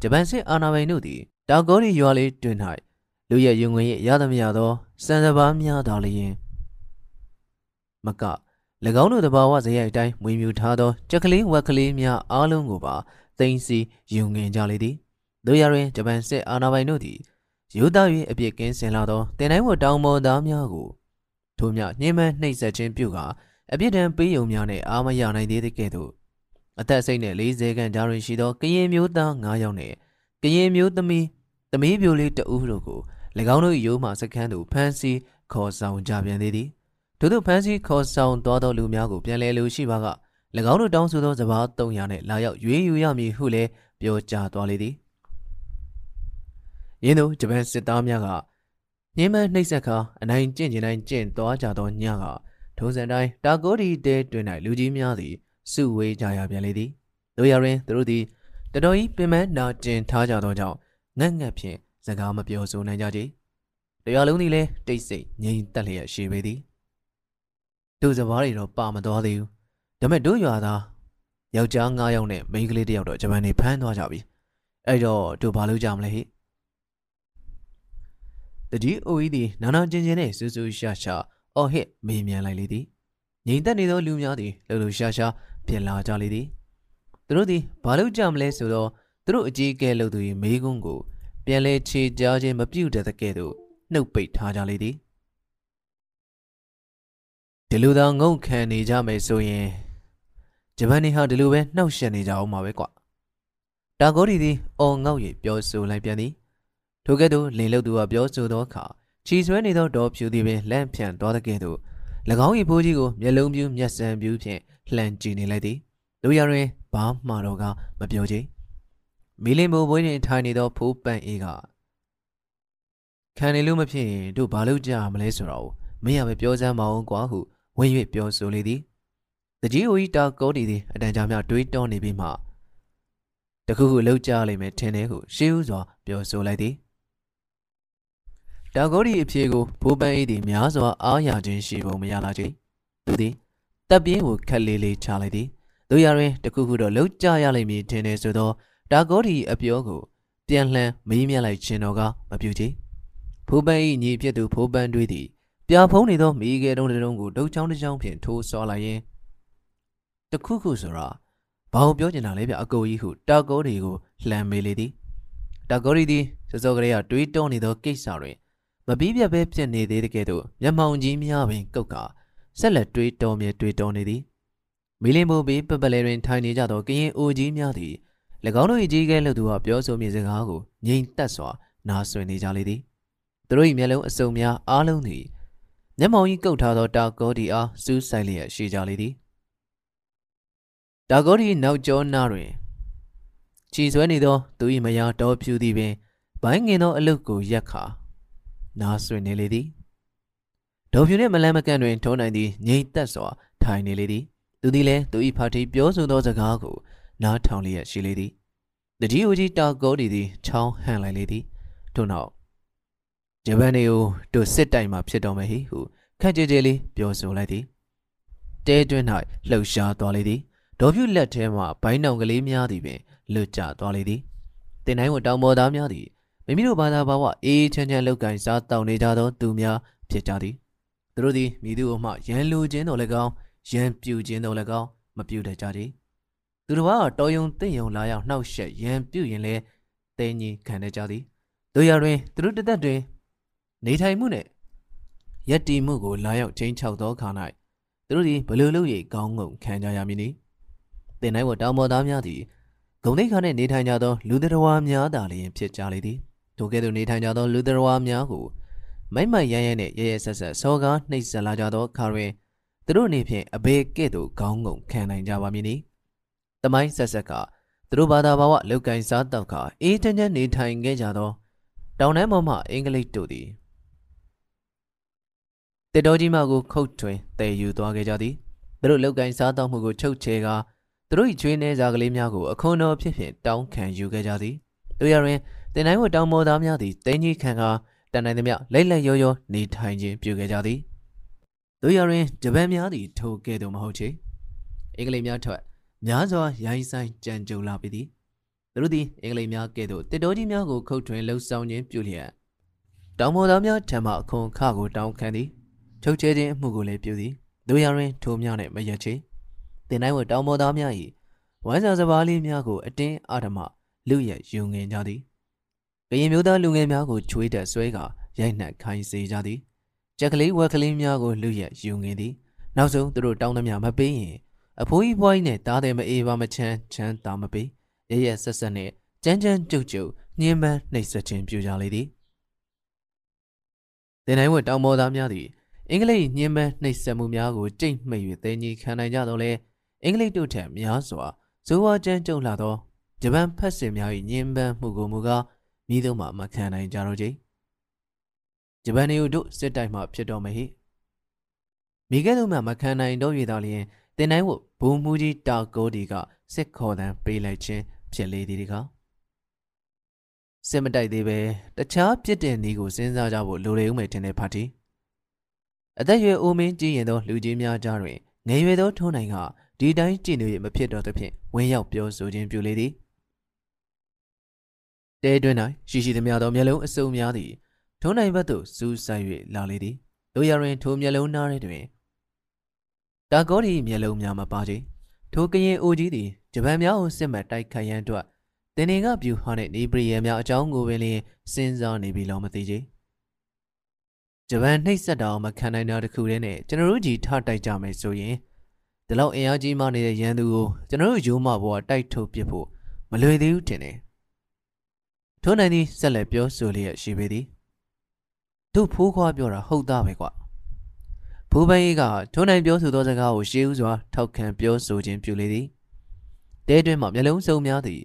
ဂျပန်စစ်အာဏာပိုင်တို့သည်တာဂေါရီရွာလေးတွင်၌လူရဲ့ယုံငွေရသမျှသောစံစဘာများသာလျင်မက၎င်းတို့တဘာဝဇယိုက်တိုင်းမွေမြူထားသောကြက်ကလေးဝက်ကလေးများအားလုံးကိုပါသိမ်းဆီးယူငင်ကြလေသည်တို့ရရင်ဂျပန်စစ်အာဏာပိုင်တို့သည် ရိုးသား၍အပြစ်ကင်းစင်လာသောတင်တိုင်းဝတောင်ပေါ်သားများကိုထို့မြညှင်းပန်းနှိပ်စက်ခြင်းပြုကအပြစ်ဒဏ်ပေးယုံများနဲ့အာမရနိုင်သေးတဲ့ကဲ့သို့အသက်စိတ်နဲ့40ခန့်ကြားတွင်ရှိသောကရင်မျိုးသား9ယောက်နှင့်ကရင်မျိုးသမီးသမီးပြိုလေးတဦးတို့ကို၎င်းတို့၏ရိုးမှစခန်းသို့ဖမ်းဆီးခေါ်ဆောင်ကြပြန်သေးသည်ထို့သောဖမ်းဆီးခေါ်ဆောင်သွားသောလူများကိုပြန်လည်လူရှိပါက၎င်းတို့တောင်းဆိုသောစဘာ300နဲ့လာရောက်ရွေးယူရမည်ဟုလည်းပြောကြားသွားလေသည် ယင်းသို့ဂျပန်စစ်သားများကညင်းမနှိပ်စက်ခါအနိုင်ကျင့်ကျင်တိုင်းကျင့်သွားကြသောညကထုံးစံတိုင်းတာကိုဒီတဲတွင်၌လူကြီးများသည်စုဝေးကြရပြန်လေသည်တို့ရရင်သူတို့သည်တတော်ကြီးပင်မနာကျင်ထားကြသောကြောင့်ငတ်ငတ်ဖြင့်စကားမပြောဆိုနိုင်ကြကြတရားလုံးသည်လည်းတိတ်ဆိတ်ငြိမ်သက်လျက်ရှိပေသည်တို့စဘာတွေတော့ပါမသွားသေးဘူးဒါပေမဲ့တို့ရွာသားယောက်ျား9ယောက်နဲ့မိန်းကလေး1ယောက်တော့ဂျပန်နေဖမ်းသွားကြပြီအဲ့တော့တို့ဘာလုပ်ကြမလဲဟိ တကြီးအိုဤသည်နာနာကျင်ကျင်နဲ့စူးစူးရှာရှာအော်ဟစ်မေးမြန်းလိုက်လေသည်ငြိမ်သက်နေသောလူများသည်လှုပ်လှုပ်ရှားရှားပြင်လာကြလေသည်သူတို့သည်ဘာလို့ကြမလဲဆိုတော့သူတို့အကြီးအကဲလှုပ်သူ၏မေးခွန်းကိုပြန်လဲခြေကြားခြင်းမပြုတ်တဲ့ကဲ့သို့နှုတ်ပိတ်ထားကြလေသည်ဒီလိုသာငုံခံနေကြမယ်ဆိုရင်ဂျပန်နေဟာဒီလိုပဲနှောက်ယှက်နေကြအောင်ပါပဲကွာတာဂိုဒီသည်အော်ငေါ့၍ပြောဆိုလိုက်ပြန်သည် ထိုကဲ့သို့လင်လုတ်သူကပြောဆိုသောအခါချီဆွဲနေသောဒေါ်ဖြူသည်ပင်လန့်ဖြန့်သွားတဲ့ကဲ့သို့၎င်း၏ဖိုးကြီးကိုမျက်လုံးပြူးမျက်စံပြူးဖြင့်လှန်ကြည့်နေလိုက်သည်တို့ရတွင်ဘာမှတော့ကမပြောချေမီလင်ဘိုဘွေးတွင်ထိုင်နေသောဖိုးပန့်အေးကခံနေလို့မဖြစ်ရင်တို့ဘာလုပ်ကြမလဲဆိုတော့မင်းရပဲပြောစမ်းမအောင်ကွာဟုဝင်၍ပြောဆိုလေသည်တကြီးဦးကြီးတာကောတီသည်အတန်ကြာမြတွေးတောနေပြီးမှတခုခုလှုပ်ကြလိမ့်မယ်ထင်တယ်ဟုရှေးဦးစွာပြောဆိုလိုက်သည် တာဂေါဒီအဖြေကိုဖိုးပန်းအေးသည်များစွာအားရခြင်းရှိပုံမရလာချေသူသည်တပ်ပြင်းကိုခက်လေးလေးချလိုက်သည်တို့ရရင်တခုခုတော့လှုပ်ကြရလိမ့်မည်ထင်တယ်ဆိုတော့တာဂေါဒီအပြောကိုပြန်လှန်မေးမြန်းလိုက်ခြင်းတော့ကမပြုချေဖိုးပန်း၏ညီဖြစ်သူဖိုးပန်းတွေးသည်ပြာဖုံးနေသောမိခဲတုံးတုံးကိုဒုတ်ချောင်းတစ်ချောင်းဖြင့်ထိုးဆော်လိုက်ရင်တခုခုဆိုတော့ဘာကိုပြောချင်တာလဲဗျအကိုကြီးဟုတာဂေါဒီကိုလှမ်းမေးလေသည်တာဂေါဒီသည်စောစောကလေးကတွေးတောနေသောကိစ္စတွင်မ ပြီးပြတ်ပဲဖြစ်နေသေးတဲ့ကဲ့သို့မျက်မှောင်ကြီးများပင်ကုတ်ကဆက်လက်တွေးတောမြဲတွေးတောနေသည်မီလင်ဘိုဘေးပပလဲတွင်ထိုင်နေကြသောကရင်အိုကြီးများသည်၎င်းတို့၏ကြီးကဲလှသူကပြောဆိုမြင်စကားကိုငြိမ်သက်စွာနားဆွနေကြလေသည်သူတို့၏မျက်လုံးအစုံများအားလုံးသည်မျက်မှောင်ကြီးကုတ်ထားသောတာဂေါဒီအားစူးဆိုင်လျက်ရှိကြလေသည်တာဂေါဒီနောက်ကျောနားတွင်ခြီဆွဲနေသောသူ၏မယားတော်ဖြူသည်ပင်ဘိုင်းငင်သောအလုတ်ကိုရက်ခါ နားဆွနေလေသည်ဒေါ်ဖြူနှင့်မလန်းမကန့်တွင်ထုံးနိုင်သည်ငြိမ်သက်စွာထိုင်နေလေသည်သူသည်လည်းသူ၏ဖာတီပြောဆိုသောစကားကိုနားထောင်လျက်ရှိလေသည်တကြီးဦးကြီးတာဂေါဒီသည်ချောင်းဟန်လိုက်လေသည်ထို့နောက်ဂျပန်နေကိုတို့စစ်တိုင်မှဖြစ်တော်မယ်ဟိဟုခက်ကြဲကြဲလေးပြောဆိုလိုက်သည်တဲတွင်း၌လှုပ်ရှားသွားလေသည်ဒေါ်ဖြူလက်ထဲမှဘိုင်းနောင်ကလေးများသည်ပင်လွတ်ကျသွားလေသည်တင်တိုင်းကိုတောင်ပေါ်သားများသည် မိမိတို့ဘာသာဘာဝအေးချမ်းချမ်းလောက်ကင်စားတောင်းနေကြသောသူများဖြစ်ကြသည်သူတို့သည်မိသူ့အမှရန်လိုခြင်းတော်လည်းကောင်းရန်ပြူခြင်းတော်လည်းကောင်းမပြူတတ်ကြသည်သူတို့ကတော်ယုံတင့်ယုံလာရောက်နှောက်ယှက်ရန်ပြူရင်လည်းတဲကြီးခံနေကြသည်တို့ရတွင်သူတို့တသက်တွင် နေထိုင်မှုနှင့်ယက်တီမှုကိုလာရောက်ချင်းချောက်သောခါ၌သူတို့သည်ဘလို့လို့ရိတ်ကောင်းငုံခံကြရမည်နီတင်တိုင်းဝတောင်ပေါ်သားများသည်ဂုံတိတ်ခါနှင့်နေထိုင်ကြသောလူတော်ဝါများသာလျှင်ဖြစ်ကြလေသည် ထိုကဲ့သို့နေထိုင်ကြသောလူတော်ဝါများကိုမိုက်မိုက်ရမ်းရမ်းနှင့်ရရဆက်ဆက်စောကားနှိပ်စက်လာကြသောခါတွင်သူတို့အနေဖြင့်အဘေကဲ့သို့ခေါင်းငုံခံနိုင်ကြပါမည်နီတမိုင်းဆက်ဆက်ကသူတို့ဘာသာဘာဝလောက်ကင်စားတော့ခါအေးချမ်းချမ်းနေထိုင်ခဲ့ကြသောတောင်တန်းပေါ်မှအင်္ဂလိပ်တို့သည်တေတော်ကြီးမကိုခုတ်ထွင်တည်ယူသွားခဲ့ကြသည်သူတို့လောက်ကင်စားတော့မှုကိုချုပ်ချဲကာသူတို့၏ချွေးနှဲစားကလေးများကိုအခွန်တော်ဖြစ်ဖြင့်တောင်းခံယူခဲ့ကြသည်တို့ရရင် တင်တိုင်းဝတောင်မော်သားများသည်တင်းကြီးခံကာတန်နိုင်သမျှလက်လက်ရောရောနေထိုင်ခြင်းပြုခဲ့ကြသည်တို့ရရင်ဂျပန်များသည်ထိုကဲ့သို့မဟုတ်ချေအင်္ဂလိပ်များထွက်များစွာရိုင်းဆိုင်ကြံကြုံလာပြီသည်သူတို့သည်အင်္ဂလိပ်များကဲ့သို့တစ်တော်ကြီးများကိုခုတ်ထွင်လှုပ်ဆောင်ခြင်းပြုလျက်တောင်မော်သားများထံမှအခွန်ခကိုတောင်းခံသည်ချုပ်ချဲခြင်းအမှုကိုလည်းပြုသည်တို့ရရင်ထိုများနှင့်မရက်ချေတင်တိုင်းဝတောင်မော်သားများ၏ဝမ်းစာစပါးလေးများကိုအတင်းအာဓမလူရယူငင်ကြသည် ကရင်မျိုးသားလူငယ်များကိုချွေးတက်ဆွဲကာရိုက်နှက်ခိုင်းစေကြသည်ကြက်ကလေးဝက်ကလေးများကိုလူရယူငင်သည်နောက်ဆုံးသူတို့တောင်းသမျှမပေးရင်အဖိုးကြီးဘွားကြီးနဲ့တားတယ်မအေးပါမချမ်းချမ်းတာမပေးရရဆက်ဆက်နဲ့ကြမ်းကြမ်းကြုတ်ကြုတ်ညှင်းပန်းနှိပ်စက်ခြင်းပြုကြလေသည်တင်တိုင်းဝတောင်ပေါ်သားများသည်အင်္ဂလိပ်ညှင်းပန်းနှိပ်စက်မှုများကိုကြိတ်မှိတ်၍သိငြိခံနိုင်ကြတော့လဲအင်္ဂလိပ်တို့ထက်များစွာဇိုးဝါကျန်းကြုံလာသောဂျပန်ဖက်စင်များ၏ညှဉ်းပန်းမှုကိုမူကား မိသုံးမှမခံနိုင်ကြတော့ကြဂျပန်နေတို့စစ်တိုက်မှဖြစ်တော်မဟိမိကဲတို့မှမခံနိုင်တော့ရတော့လျင်တင်တိုင်းဝဘုံမူကြီးတာကိုဒီကစစ်ခေါ်တန်းပေးလိုက်ခြင်းဖြစ်လေသည်ဒီကစစ်မတိုက်သေးပဲတခြားပြစ်တဲ့နည်းကိုစဉ်းစားကြဖို့လိုလေဦးမယ်ထင်တဲ့ပါတီအသက်ရွယ်အိုမင်းကြီးရင်သောလူကြီးများကြားတွင်ငယ်ရွယ်သောထုံးနိုင်ကဒီတိုင်းကြည်နေရမဖြစ်တော့သဖြင့်ဝင်းရောက်ပြောဆိုခြင်းပြုလေသည် တဲတွင်၌ရှိရှိသမျှသောမျက်လုံးအစုံများသည်ထုံးနိုင်ဘက်သို့စူးဆိုင်၍လာလေသည်တို့ရရင်ထိုမျက်လုံးနားထဲတွင်တာကောဒီမျက်လုံးများမပါချေထိုကရင်အိုကြီးသည်ဂျပန်များကိုစစ်မှတ်တိုက်ခိုက်ရန်အတွက်တင်နေကပြူဟာနှင့်နေပရီယများအကြောင်းကိုပင်လျင်စဉ်းစားနေပြီလို့မသိချေဂျပန်နှိပ်စက်တာမခံနိုင်တာတခုတည်းနဲ့ကျွန်တော်တို့ကြီးထတိုက်ကြမယ်ဆိုရင်ဒီလောက်အင်အားကြီးမှနေတဲ့ရန်သူကိုကျွန်တော်တို့ရိုးမဘောကတိုက်ထုတ်ပစ်ဖို့မလွယ်သေးဘူးထင်တယ်။ ထို့နိုင်သည်ဆက်လက်ပြောဆိုလျက်ရှိပေသည်။တို့ဖိုးခွားပြောတာဟုတ်သားပဲကွာ။ဖိုးပန်းကြီးကထို့နိုင်ပြောဆိုသောစကားကိုရှေးဥစွာထောက်ခံပြောဆိုခြင်းပြုလေသည်။တဲတွင်မှမျက်လုံးစုံများသည်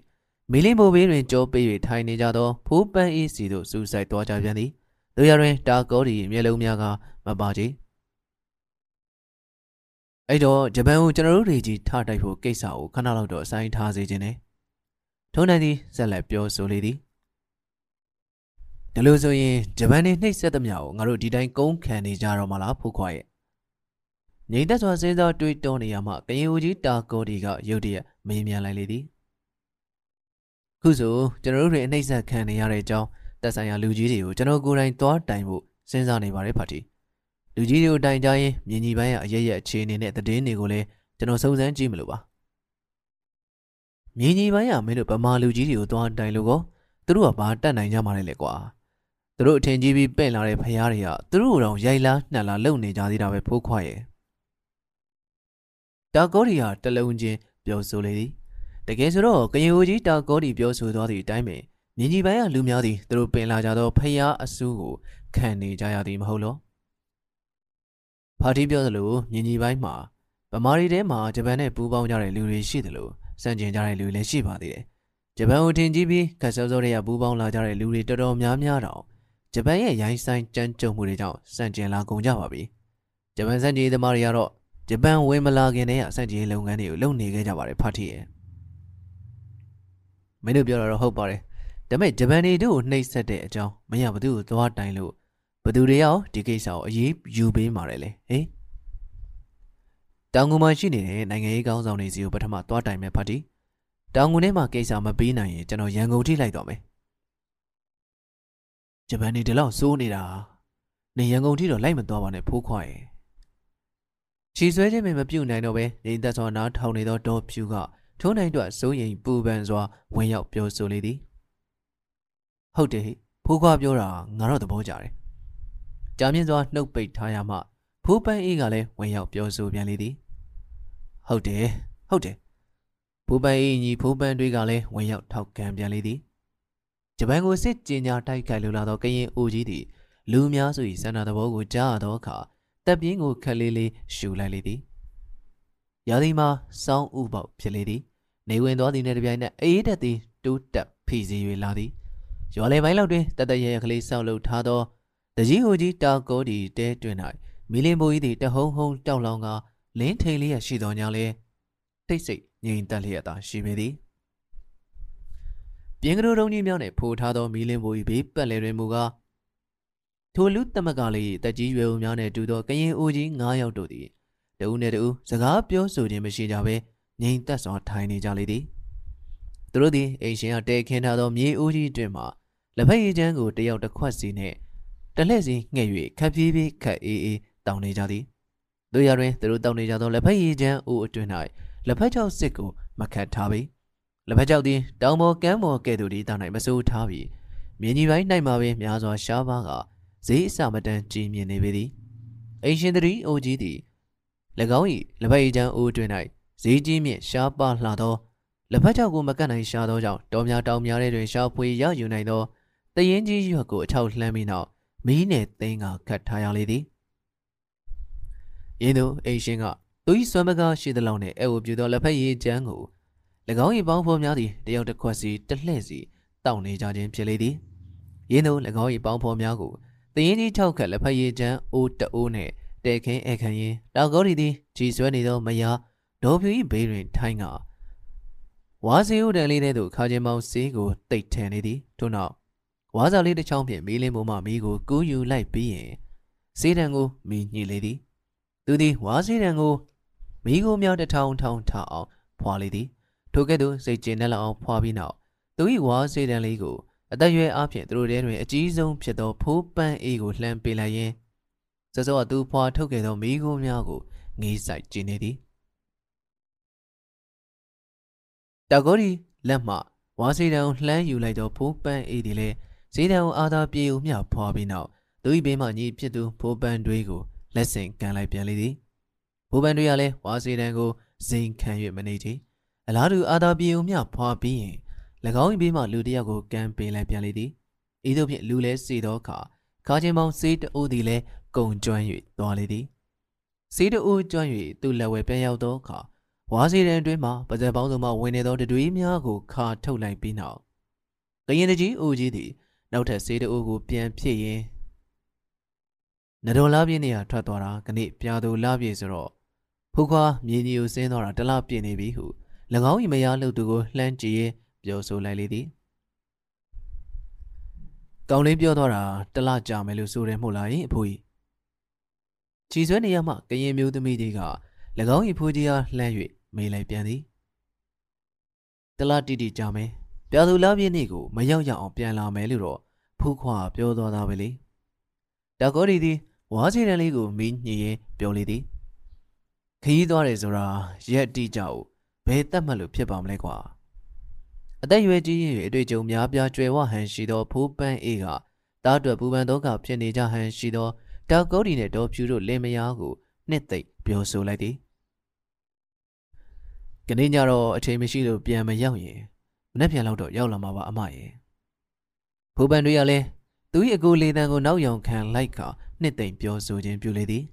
မီလီမိုဘေးတွင်ကြောပေး၍ထိုင်နေကြသောဖိုးပန်းအေးစီတို့စူးစိုက်သွားကြပြန်သည်။တို့ရတွင်တာကောဒီမျက်လုံးများကမပါကြ။အဲ့တော့ဂျပန်ကိုကျွန်တော်တို့တွေကြီးထတိုက်ဖို့ကိစ္စကိုခဏလောက်တော့အဆိုင်ထားစေခြင်းနဲ့ထုံးနိုင်သည်ဆက်လက်ပြောဆိုလေသည်တ ဒါလို့ဆိုရင်ဂျပန်နေနှိပ်စက်သမျှကိုငါတို့ဒီတိုင်းကုန်းခံနေကြတော့မလားဖိုးခွာရဲ့ငိမ့်သက်စွာစဉ်းစားတွေးတောနေရမှကရင်ဦးကြီးတာကောဒီကရုတ်တရက်မေးမြန်းလိုက်လေသည်ခုဆိုကျွန်တော်တို့တွေအနှိပ်စက်ခံနေရတဲ့အကြောင်းသက်ဆိုင်ရာလူကြီးတွေကိုကျွန်တော်ကိုယ်တိုင်သွားတိုင်ဖို့စဉ်းစားနေပါတယ်ဖာတီလူကြီးတွေကိုတိုင်ကြရင်မြင်ကြီးပိုင်းကအရရက်အခြေအနေနဲ့သတင်းတွေကိုလည်းကျွန်တော်စုံစမ်းကြည့်မလို့ပါမြင်ကြီးပိုင်းကမင်းတို့ဗမာလူကြီးတွေကိုသွားတိုင်လို့ကောသူတို့ကဘာတတ်နိုင်ကြမှာလဲလေကွာ သူတို့အထင်ကြီးပြီးပဲ့လာတဲ့ဖျားတွေကသူတို့တော့ရိုက်လားနှက်လားလုံနေကြသေးတာပဲဖိုးခွာရဲ့တာကောဒီဟာတလုံးချင်းပြောဆိုလေသည်တကယ်ဆိုတော့ကရင်ဦးကြီးတာကောဒီပြောဆိုသွားသည့်အတိုင်းပင်မြင်းကြီးပိုင်းကလူများသည်သူတို့ပင်လာကြသောဖျားအဆူးကိုခံနေကြရသည်မဟုတ်လောဖာတီပြောသလိုမြင်းကြီးပိုင်းမှာဗမာရီထဲမှာဂျပန်နဲ့ပူးပေါင်းကြတဲ့လူတွေရှိသလိုစံကျင်ကြတဲ့လူတွေလည်းရှိပါသေးတယ်ဂျပန်ကိုထင်ကြီးပြီးခက်စောစောတွေကပူးပေါင်းလာကြတဲ့လူတွေတော်တော်များများတော့ ဂျပန်ရဲ့ရိုင်းဆိုင်ကြမ်းကြုတ်မှုတွေကြောင့်စံကျင်လာကုန်ကြပါပြီဂျပန်စံကျင်သမားတွေကတော့ဂျပန်ဝင်မလာခင်တည်းကစံကျင်လုပ်ငန်းတွေကိုလုပ်နေခဲ့ကြပါတယ်ဖတ်ထီရဲ့မင်းတို့ပြောတာတော့ဟုတ်ပါတယ်ဒါပေမဲ့ဂျပန်တွေတို့ကိုနှိပ်စက်တဲ့အကြောင်းမရဘသူကိုသွားတိုင်လို့ဘသူတွေရောဒီကိစ္စကိုအရေးယူပေးမှာလေဟေးတောင်ငူမှာရှိနေတဲ့နိုင်ငံရေးကောင်းဆောင်တွေစီကိုပထမသွားတိုင်မဲ့ဖတ်တီတောင်ငူထဲမှာကိစ္စမပေးနိုင်ရင်ကျွန်တော်ရန်ကုန်ထိလိုက်တော့မယ် ဂျပန်နေဒီလောက်စိုးနေတာနေရန်ကုန်ထိတော့လိုက်မသွားပါနဲ့ဖိုးခွာရဲ့ချီဆွဲခြင်းမပြုတ်နိုင်တော့ပဲနေသက်စွာနားထောင်နေသောဒေါ်ဖြူကထုံးနိုင်တော့စိုးရင်ပူပန်စွာဝင်ရောက်ပြောဆိုလေသည်ဟုတ်တယ်ဖိုးခွာပြောတာငါတော့သဘောကျတယ်ကြာမြင့်စွာနှုတ်ပိတ်ထားရမှဖိုးပန်းအေးကလည်းဝင်ရောက်ပြောဆိုပြန်လေသည်ဟုတ်တယ်ဟုတ်တယ်ဖိုးပန်းအေးညီဖိုးပန်းတွေကလည်းဝင်ရောက်ထောက်ခံပြန်လေသည် ဂျပန်ကိုစစ်ကြင်ညာတိုက်ခိုက်လိုလာသောကရင်အိုကြီးသည်လူများစု၏စန္ဒသဘောကိုကြားရသောအခါတပ်ပြင်းကိုခက်လေးလေးရှူလိုက်လေသည်ရာသီမှာစောင်းဥပေါက်ဖြစ်လေသည်နေဝင်သွားသည်နှင့်တပြိုင်နက်အေးတက်သည်တိုးတက်ဖိစီ၍လာသည်ရွာလေပိုင်းလောက်တွင်တတရရကလေးဆောက်လုပ်ထားသောတကြီးဟိုကြီးတာကောဒီတဲတွင်၌မီလင်ဘိုကြီးသည်တဟုံဟုံတောက်လောင်ကလင်းထိန်လေးရရှိသောညာလေတိတ်ဆိတ်ငြိမ်သက်လျက်သာရှိပေသည် ပြင်းကလေးတုံးကြီးများနှင့်ဖိုထားသောမီလင်ဘိုကြီးဘေးပတ်လည်တွင်မူကားထိုလူတမကလေးတက်ကြီးရွယ်ဦးများနှင့်တူသောကရင်အိုကြီး9ယောက်တို့သည်တဦးနှင့်တဦးစကားပြောဆိုခြင်းမရှိကြဘဲငြိမ်သက်စွာထိုင်နေကြလေသည်သူတို့သည်အိမ်ရှင်ကတဲခင်းထားသောမြေအိုးကြီးတွင်မှလက်ဖက်ရည်ချမ်းကိုတယောက်တစ်ခွက်စီနှင့်တလှည့်စီငှဲ့၍ခပ်ပြေးပြေးခပ်အေးအေးတောင်းနေကြသည်တို့ရတွင်သူတို့တောင်းနေကြသောလက်ဖက်ရည်ချမ်းအိုးအတွင်း၌လက်ဖက်ချောက်စစ်ကိုမခတ်ထားပေ လက်ဖက်ချောက်သည်တောင်ပေါ်ကမ်းပေါ်ကဲ့သို့ဒီတောင်၌မစိုးထားပြီးမြင်းကြီးပိုင်း၌မှာပင်များစွာရှားပါကဈေးအစမတန်ကြီးမြင့်နေပေသည်အိမ်ရှင်တရီအိုကြီးသည်၎င်း၏လက်ဖက်ရည်ချမ်းအိုးအတွင်း၌ဈေးကြီးမြင့်ရှားပါလှသောလက်ဖက်ချောက်ကိုမကတ်နိုင်ရှားသောကြောင့်တောများတောင်များထဲတွင်ရှားဖွေရယူနိုင်သောတရင်ကြီးရွက်ကိုအထောက်လှမ်းပြီးနောက်မီးနဲ့သိန်းကခတ်ထားရလေသည်။ယင်းတို့အိမ်ရှင်ကသူ၏စွမ်းပကားရှိသလောက်နဲ့အဲဝပြူသောလက်ဖက်ရည်ချမ်းကို၎ င်း၏ပေါင်းဖော်များသည်တယောက်တစ်ခွက်စီတစ်လှည့်စီတောက်နေကြခြင်းဖြစ်လေသည်။ယင်းတို့၎င်း၏ပေါင်းဖော်များကိုတရင်ကြီးထောက်ခတ်လက်ဖက်ရည်ချမ်းအိုးတအိုးနဲ့တဲခင်းအခန်းရင်တောက်ကောဒီသည်ကြည်ဆွဲနေသောမယားဒေါ်ဖြူ၏ဘေးတွင်ထိုင်းကဝါစီဦးတန်လေးတဲ့သို့ခါကျင်မောင်စေးကိုတိတ်ထန်နေသည်ထို့နောက်ဝါစာလေးတစ်ချောင်းဖြင့်မီးလင်းပေါ်မှမီးကိုကူးယူလိုက်ပြီးရင်စေးတံကိုမီးညှိလေသည်သူသည်ဝါစေးတံကိုမီးကိုမြောက်တထောင်ထောင်ထအောင်ဖွာလေသည် ထိုကဲ့သို့စိတ်ကျဉ်နဲ့လောက်အောင်ဖွာပြီးနောက်သူ၏ဝါစေးတံလေးကိုအသက်ရွယ်အပြင်သူတို့ထဲတွင်အကြီးဆုံးဖြစ်သောဖိုးပန်းအေးကိုလှမ်းပေးလိုက်ရင်စောစောကသူဖွာထုတ်ခဲ့သောမီးကိုများကိုငေးဆိုင်ကျင်းနေသည်တောက်ကိုဒီလက်မှဝါစီတံကိုလှမ်းယူလိုက်သောဖိုးပန်းအေးသည်လည်းဈေးတံကိုအာသာပြေဦးမြဖွာပြီးနောက်သူ၏ဘေးမှညီဖြစ်သူဖိုးပန်းတွေကိုလက်ဆင့်ကန်လိုက်ပြန်လေသည်ဖိုးပန်းတွေကလည်းဝါစီတံကိုဇိမ်ခံ၍မနေချေ အလားတူအာသာပြေဦးမြဖွာပြီးရင်၎င်း၏ဘေးမှလူတစ်ယောက်ကိုကန်ပေးလိုက်ပြန်လေသည်ဤသို့ဖြင့်လူလဲစီသောအခါခါချင်းပေါင်းစေးတအိုးသည်လည်းကုံကျွမ်း၍သွားလေသည်စေးတအိုးကျွမ်း၍သူ့လက်ဝဲပြန်ရောက်သောအခါဝါစီတံအတွင်းမှာပါဇက်ပေါင်းစုံမှဝင်နေသောတတွေးများကိုခါထုတ်လိုက်ပြီးနောက်ကရင်တကြီးအိုကြီးသည်နောက်ထပ်စေးတအိုးကိုပြန်ဖြစ်ရင်နတော်လာပြည့်နေရထွက်သွားတာခဏပြာသူလာပြည့်ဆိုတော့ဖူခွာမြင်းကြီးကိုဆင်းသွားတာတလားပြည့်နေပြီဟု၎ င်း၏မယားလှုပ်သူကိုလှမ်းကြည့်ရင်ပြောဆိုလိုက်လေသည်ကောင်းလေးပြောသွားတာတလကြာမယ်လို့ဆိုတယ်မို့လားယင်အဖိုးကြီးချီဆွဲနေရမှကရင်မျိုးသမီးတွေက၎င်း၏ဖိုးကြီးအားလှမ်း၍မေးလိုက်ပြန်သည်တလတိတိကြာမယ်ပြာသူလာပြည့်နေ့ကိုမရောက်ရအောင်ပြန်လာမယ်လို့တော့ဖူးခွာပြောသွားတာပဲလေတာကောဒီသည်ဝါးချီတန်လေးကိုမီးညှင်ရင်ပြောလေသည်ခရီးသွားတယ်ဆိုတာရက်တိကြကို ဘယ်တတ်မှတ်လို့ဖြစ်ပါမလဲကွာအသက်ရွယ်ကြီးရင်အတွေ့အကြုံများပြားကျွယ်ဝဟန်ရှိသောဖိုးပန်းအေးကတားတွယ်ပူပန်တော့ကဖြစ်နေကြဟန်ရှိသောတာကောဒီနဲ့ဒေါ်ဖြူတို့လင်မယားကိုနှစ်သိမ့်ပြောဆိုလိုက်သည်ကနေ့ညတော့အချိန်မရှိလို့ပြန်မရောက်ရင်မနေ့ပြန်တော့တော့ရောက်လာမှာပါအမရဲ့ဖိုးပန်းတွေကလည်းသူ၏အကိုလေတန်းကိုနောက်ယောင်ခံလိုက်ကနှစ်သိမ့်ပြောဆိုခြင်းပြုလေသည်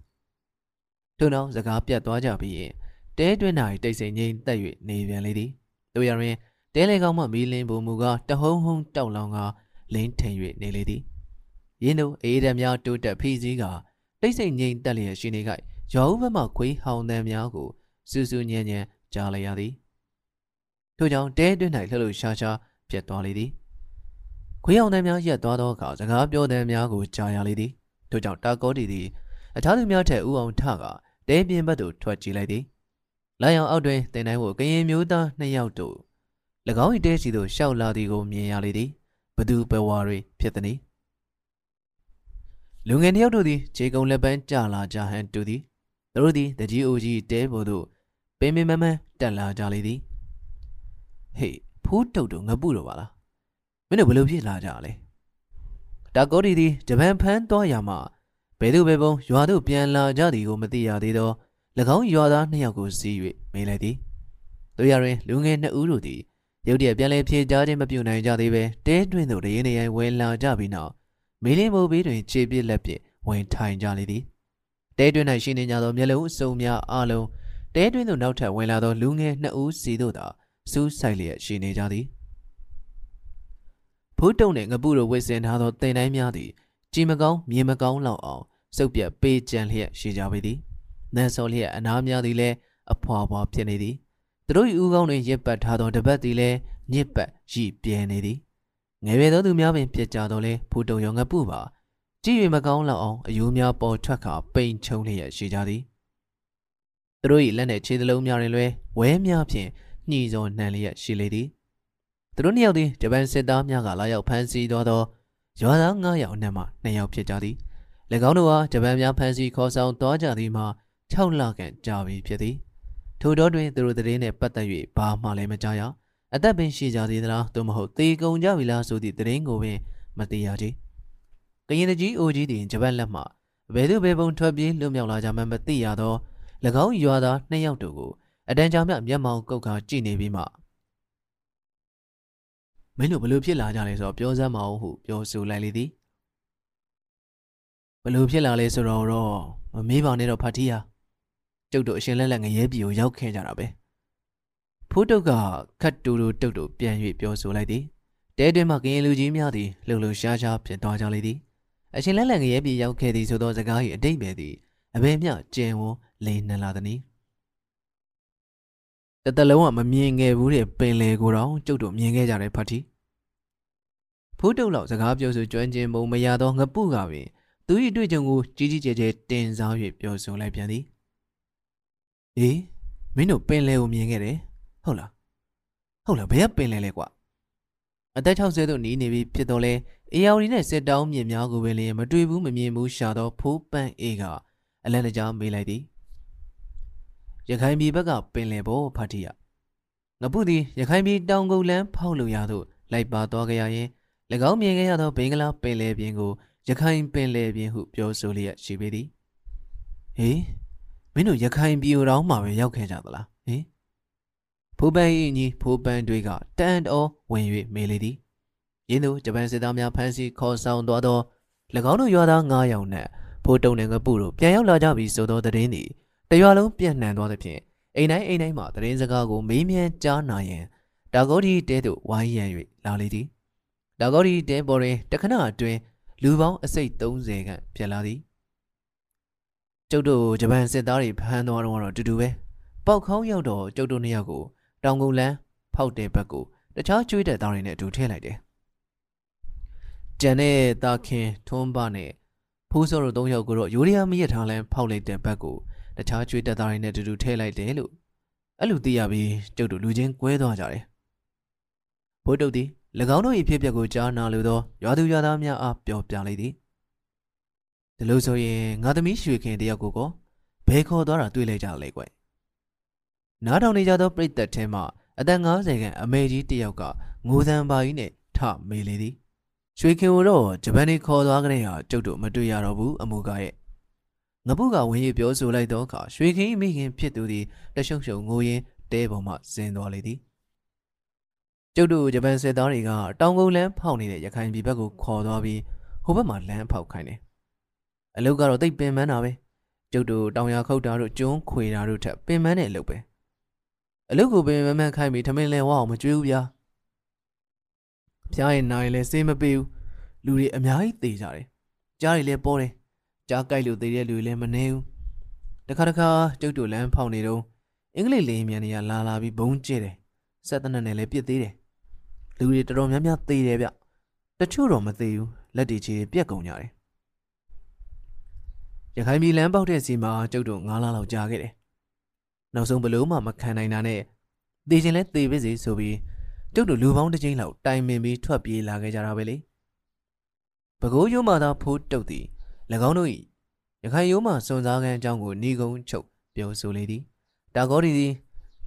ထို့နောက်စကားပြတ်သွားကြပြီးရင် တဲတွင်းနာ၏တိတ်ဆိတ်ငိမ့်သက်၍နေပြန်လေသည်တို့ရရင်တဲလေကောင်မှမီလင်းပုံမူကတဟုံဟုံတောက်လောင်ကလင်းထိန်၍နေလေသည်ရင်းတို့အေးဓာတ်များတိုးတက်ဖိစီးကတိတ်ဆိတ်ငိမ့်တက်လျက်ရှိနေကရောဦးဘက်မှခွေးဟောင်းတန်းများကိုစူးစူးညံ့ညံ့ကြားလိုက်ရသည်ထို့ကြောင့်တဲတွင်း၌လှလှရှားရှားပြတ်သွားလေသည်ခွေးအောင်တန်းများရက်သွားသောအခါစကားပြောတန်းများကိုကြားရလေသည်ထို့ကြောင့်တာကောတီသည်အခြားသူများထက်ဥအောင်ထကတဲပြင်းဘက်သို့ထွက်ကြည့်လိုက်သည် လိုင်အောင်အောက်တွင်တင်တိုင်းကိုကရင်မျိုးသားနှစ်ယောက်တို့၎င်း၏တဲစီသို့ရှောက်လာသည်ကိုမြင်ရလေသည်ဘသူဘဝတွေဖြစ်သည်လူငယ်တယောက်တို့သည်ခြေကုံလက်ပန်းကြလာကြဟန်တူသည်သူတို့သည်တကြီးအိုကြီးတဲပေါ်သို့ပင်ပင်မမန်းတက်လာကြလေသည်ဟေးဖူးတုတ်တို့ငပုတော့ပါလားမင်းတို့ဘယ်လိုဖြစ်လာကြလဲတာကောဒီသည်ဂျပန်ဖန်းသွားရမှဘယ်သူပဲပုံရွာသို့ပြန်လာကြသည်ကိုမသိရသေးသော၎ င်းရွာသားနှစ်ယောက်ကိုစီး၍မေးလိုက်သည်တို့ရရင်လူငယ်နှစ်ဦးတို့သည်ရုတ်တရက်ပြန်လဲဖြေကြားခြင်းမပြုနိုင်ကြသေးပဲတဲတွင်သို့တရင်နေရင်ဝင်လာကြပြီးနောက်မေးလင်းမိုးဘေးတွင်ခြေပြစ်လက်ပြစ်ဝင်ထိုင်ကြလေသည်တဲတွင်၌ရှိနေကြသောမျက်လုံးအစုံများအလုံးတဲတွင်သို့နောက်ထပ်ဝင်လာသောလူငယ်နှစ်ဦးစီတို့သာစူးဆိုင်လျက်ရှိနေကြသည်ဖူးတုံနှင့်ငပုတို့ဝစ်စင်ထားသောတင်တိုင်းများသည်ကြည်မကောင်းမြေမကောင်းလောက်အောင်စုပ်ပြတ်ပေးကြံလျက်ရှိကြပေသည် နန်းစောလျက်အနားများသည်လည်းအဖွာဖွာဖြစ်နေသည်သူတို့၏ဦးကောင်းတွင်ရစ်ပတ်ထားသောတပတ်သည်လည်းညစ်ပတ်ရီပြဲနေသည်ငယ်ရွယ်သောသူများပင်ပြစ်ကြတော့လဲဖူတုံရောငပုပါကြည်၍မကောင်းလောက်အောင်အယိုးများပေါ်ထွက်ခါပိန်ချုံလျက်ရှိကြသည်သူတို့၏လက်နှင့်ခြေသလုံးများတွင်လည်းဝဲများဖြင့်ညှိစောနှံလျက်ရှိလေသည်သူတို့နှစ်ယောက်သည်ဂျပန်စစ်သားများကလာရောက်ဖမ်းဆီးသွားသောရွာသား9ယောက်အနက်မှ2ယောက်ဖြစ်ကြသည်၎င်းတို့ဟာဂျပန်များဖမ်းဆီးခေါ်ဆောင်သွားကြသည်မှာ 6လခန့်ကြာပြီဖြစ်သည်ထို့တော့တွင်သူတို့တည်င်းနှင့်ပတ်သက်၍ဘာမှလည်းမကြားရအသက်ပင်ရှိကြသေးသလားသို့မဟုတ်သေကုန်ကြပြီလားဆိုသည့်တည်င်းကိုပင်မသိရကြကရင်တကြီးအိုကြီးသည်ဂျပန်လက်မှဘယ်သူဘယ်ပုံထွက်ပြေးလွတ်မြောက်လာကြမှမသိရသော၎င်းရွာသားနှစ်ယောက်တို့ကိုအတန်ကြာမြမျက်မှောင်ကုတ်ခါကြည့်နေပြီးမှမင်းတို့ဘလို့ဖြစ်လာကြလဲဆိုတော့ပြောစမ်းမအောင်ဟုပြောဆိုလိုက်လေသည်ဘလို့ဖြစ်လာလဲဆိုတော့တော့မမေးပါနဲ့တော့ဖတ်တီးရ ကျုပ်တို့အရှင်လက်လက်ငရဲပြည်ကိုရောက်ခဲ့ကြတာပဲဖိုးတုတ်ကခတ်တူတူတုတ်တုတ်ပြန်၍ပြောဆိုလိုက်သည်တဲတွင်မှကရင်လူကြီးများသည်လှုပ်လှုပ်ရှားရှားဖြစ်သွားကြလေသည်အရှင်လက်လက်ငရဲပြည်ရောက်ခဲ့သည်ဆိုသောစကား၏အတိတ်ပဲသည်အဘယ်မျှကျင်ဝန်းလိန်နှလာသည်တတလုံးကမမြင်ခဲ့ဘူးတဲ့ပင်လေကိုတော့ကျုပ်တို့မြင်ခဲ့ကြတယ်ဖတ်တီဖိုးတုတ်လောက်စကားပြောဆိုကျွမ်းကျင်မှုမရသောငပုကပင်သူ၏တွေ့ကြုံကိုကြီးကြီးကျယ်ကျယ်တင်စား၍ပြောဆိုလိုက်ပြန်သည် အေးမင်းတို့ပင်လေကိုမြင်ခဲ့တယ်ဟုတ်လားဟုတ်လားဘယ်ကပင်လေလဲကွာအသက်60သို့နီးနေပြီဖြစ်တော့လဲအေယာဝတီနဲ့စစ်တောင်းမြင်များကိုပင်လည်းမတွေ့ဘူးမမြင်ဘူးရှာတော့ဖိုးပန့်အေးကအလန်တကြားမေးလိုက်သည်ရခိုင်ပြည်ဘက်ကပင်လယ်ပေါ်ဖတ်တိယငပုသည်ရခိုင်ပြည်တောင်ကုန်းလန်းဖောက်လို့ရသို့လိုက်ပါသွားကြရရင်၎င်းမြင်ခဲ့ရသောဘင်္ဂလားပင်လယ်ပြင်ကိုရခိုင်ပင်လယ်ပြင်ဟုပြောဆိုလျက်ရှိပေသည်ဟေး မင်းတို့ရခိုင်ပြည်တော်မှာပဲရောက်ခဲ့ကြသလားဟင်ဖိုးပန်း၏ညီဖိုးပန်းတွေကတန်တော်ဝင်၍မေးလေသည်ရင်းတို့ဂျပန်စစ်သားများဖမ်းဆီးခေါ်ဆောင်သွားသော၎င်းတို့ရွာသား9ယောက်နှင့်ဖိုးတုံနှင့်ကပုတို့ပြန်ရောက်လာကြပြီဆိုသောသတင်းသည်တရွာလုံးပြန့်နှံ့သွားသဖြင့်အိမ်တိုင်းအိမ်တိုင်းမှာသတင်းစကားကိုမေးမြန်းကြားနာရန်တာဂေါဒီတဲသို့ဝိုင်းရန်၍လာလေသည်တာဂေါဒီတဲပေါ်တွင်တခဏအတွင်းလူပေါင်းအစိတ်30ခန့်ဖြစ်လာသည် ကျုပ်တို့ဂျပန်စစ်သားတွေဖမ်းသွားတော့တော့တူတူပဲပေါက်ခေါင်းရောက်တော့ကျုပ်တို့နှစ်ယောက်ကိုတောင်ကုန်လန်းဖောက်တဲ့ဘက်ကိုတခြားကျွေးတဲ့သားတွေနဲ့အတူထည့်လိုက်တယ်ကျကြံတဲ့တာခင်ထွန်းပနဲ့ဖိုးစောတို့သုံးယောက်ကိုတော့ယိုရီးယားမီးရထားလမ်းဖောက်လိုက်တဲ့ဘက်ကိုတခြားကျွေးတက်သားတွေနဲ့အတူတူထည့်လိုက်တယ်လို့အဲ့လိုသိရပြီးကျုပ်တို့လူချင်းကွဲသွားကြတယ်ဘိုးတုတ်သည်၎င်းတို့၏ဖြစ်ပျက်ကိုကြားနာလိုသောရွာသူရွာသားများအားပြောပြလိုက်သည် ဒီလိုဆိုရင်ငါသမီးရွှေခင်တယောက်ကိုကောဘယ်ခေါ်သွားတာတွေ့လိုက်ကြလဲကွနားထောင်နေကြသောပြိတ္တထဲမှအသက်50ခန့်အမေကြီးတယောက်ကငိုသံပါကြီးနဲ့ထမေးလေသည်ရွှေခင်ကိုတော့ဂျပန်နေခေါ်သွားကြတဲ့ဟာကျုပ်တို့မတွေ့ရတော့ဘူးအမူကားရဲ့ငပုကဝင်းရပြောဆိုလိုက်တော့အခါရွှေခင်မိခင်ဖြစ်သူသည်တရှုံရှုံငိုရင်းတဲပေါ်မှဇင်းသွားလေသည်ကျုပ်တို့ဂျပန်စစ်သားတွေကတောင်ကုန်းလမ်းဖောက်နေတဲ့ရခိုင်ပြည်ဘက်ကိုခေါ်သွားပြီးဟိုဘက်မှာလမ်းဖောက်ခိုင်းတယ် အလုတ်ကတော့တိတ်ပင်ပန်းတာပဲကျုပ်တို့တောင်ရခုတ်တာတို့ကျွန်းခွေတာတို့ထက်ပင်ပန်းတဲ့အလုပ်ပဲအလုတ်ကိုပင်ပန်းပန်းခိုင်းပြီးထမင်းလဲဝအောင်မကြွေးဘူးဗျာဖျားရင်နိုင်လဲစေးမပေးဘူးလူတွေအများကြီးသေကြတယ်ကြားတွေလည်းပေါ်တယ်ကြားကြိုက်လို့သေတဲ့လူတွေလည်းမနေဘူးတခါတခါကျုပ်တို့လမ်းဖောက်နေတော့အင်္ဂလိပ်လေမြန်တွေကလာလာပြီးဘုံကျဲတယ်ဆက်တနက်နဲ့လည်းပြစ်သေးတယ်လူတွေတော်တော်များများသေတယ်ဗျတချို့တော့မသေဘူးလက်တွေချေပြက်ကုန်ကြတယ် ရခိုင်ပြည်လမ်းပေါက်တဲ့စီမှာကျုပ်တို့9လလောက်ကြာခဲ့တယ်နောက်ဆုံးဘလို့မှမခံနိုင်တာနဲ့သေခြင်းလဲသေပါစေဆိုပြီးကျုပ်တို့လူပေါင်းတစ်ချိန်လောက်တိုင်ပင်ပြီးထွက်ပြေးလာခဲ့ကြတာပဲလေပကိုးရိုးမှသာဖိုးတုတ်သည်၎င်းတို့၏ရခိုင်ရိုးမှစွန်စားခန်းအကြောင်းကိုဏီကုံချုပ်ပြောဆိုလေသည်တာဂေါဒီသည်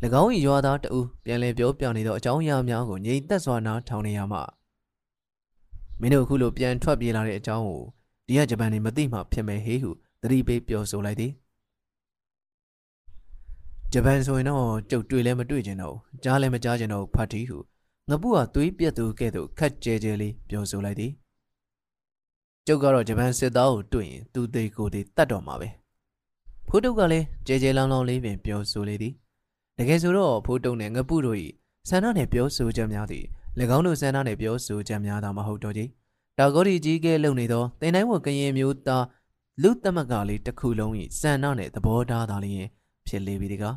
၎င်း၏ရွာသားတဦးပြန်လည်ပြောပြနေသောအကြောင်းအရာများကိုငြိမ်သက်စွာနားထောင်နေရမှမင်းတို့အခုလိုပြန်ထွက်ပြေးလာတဲ့အကြောင်းကိုဒီကဂျပန်နေမသိမှဖြစ်မယ်ဟေးဟု သတိပေးပြောဆိုလိုက်သည်ဂျပန်ဆိုရင်တော့ကြုတ်တွေ့လည်းမတွေ့ကျင်တော့ကြားလည်းမကြားကျင်တော့ဖတ်တီဟုငပုကသွေးပြက်သူကဲ့သို့ခက်ကြဲကြဲလေးပြောဆိုလိုက်သည်ကျုပ်ကတော့ဂျပန်စစ်သားကိုတွေ့ရင်သူသေးကိုသေးတတ်တော်မှာပဲဖိုးတုတ်ကလည်းကြဲကြဲလောင်းလောင်းလေးပင်ပြောဆိုလေသည်တကယ်ဆိုတော့ဖိုးတုတ်နဲ့ငပုတို့၏ဆန္ဒနဲ့ပြောဆိုချက်များသည်၎င်းတို့ဆန္ဒနဲ့ပြောဆိုချက်များသာမဟုတ်တော့ကြီးတာဂေါဒီကြီးကဲလုံနေသောတင်တိုင်းဝကရင်မျိုးသား လူသမကလေးတစ်ခုလုံး၏စံနှနဲ့သဘောထားသာလျင်ဖြစ်လေပြီတကား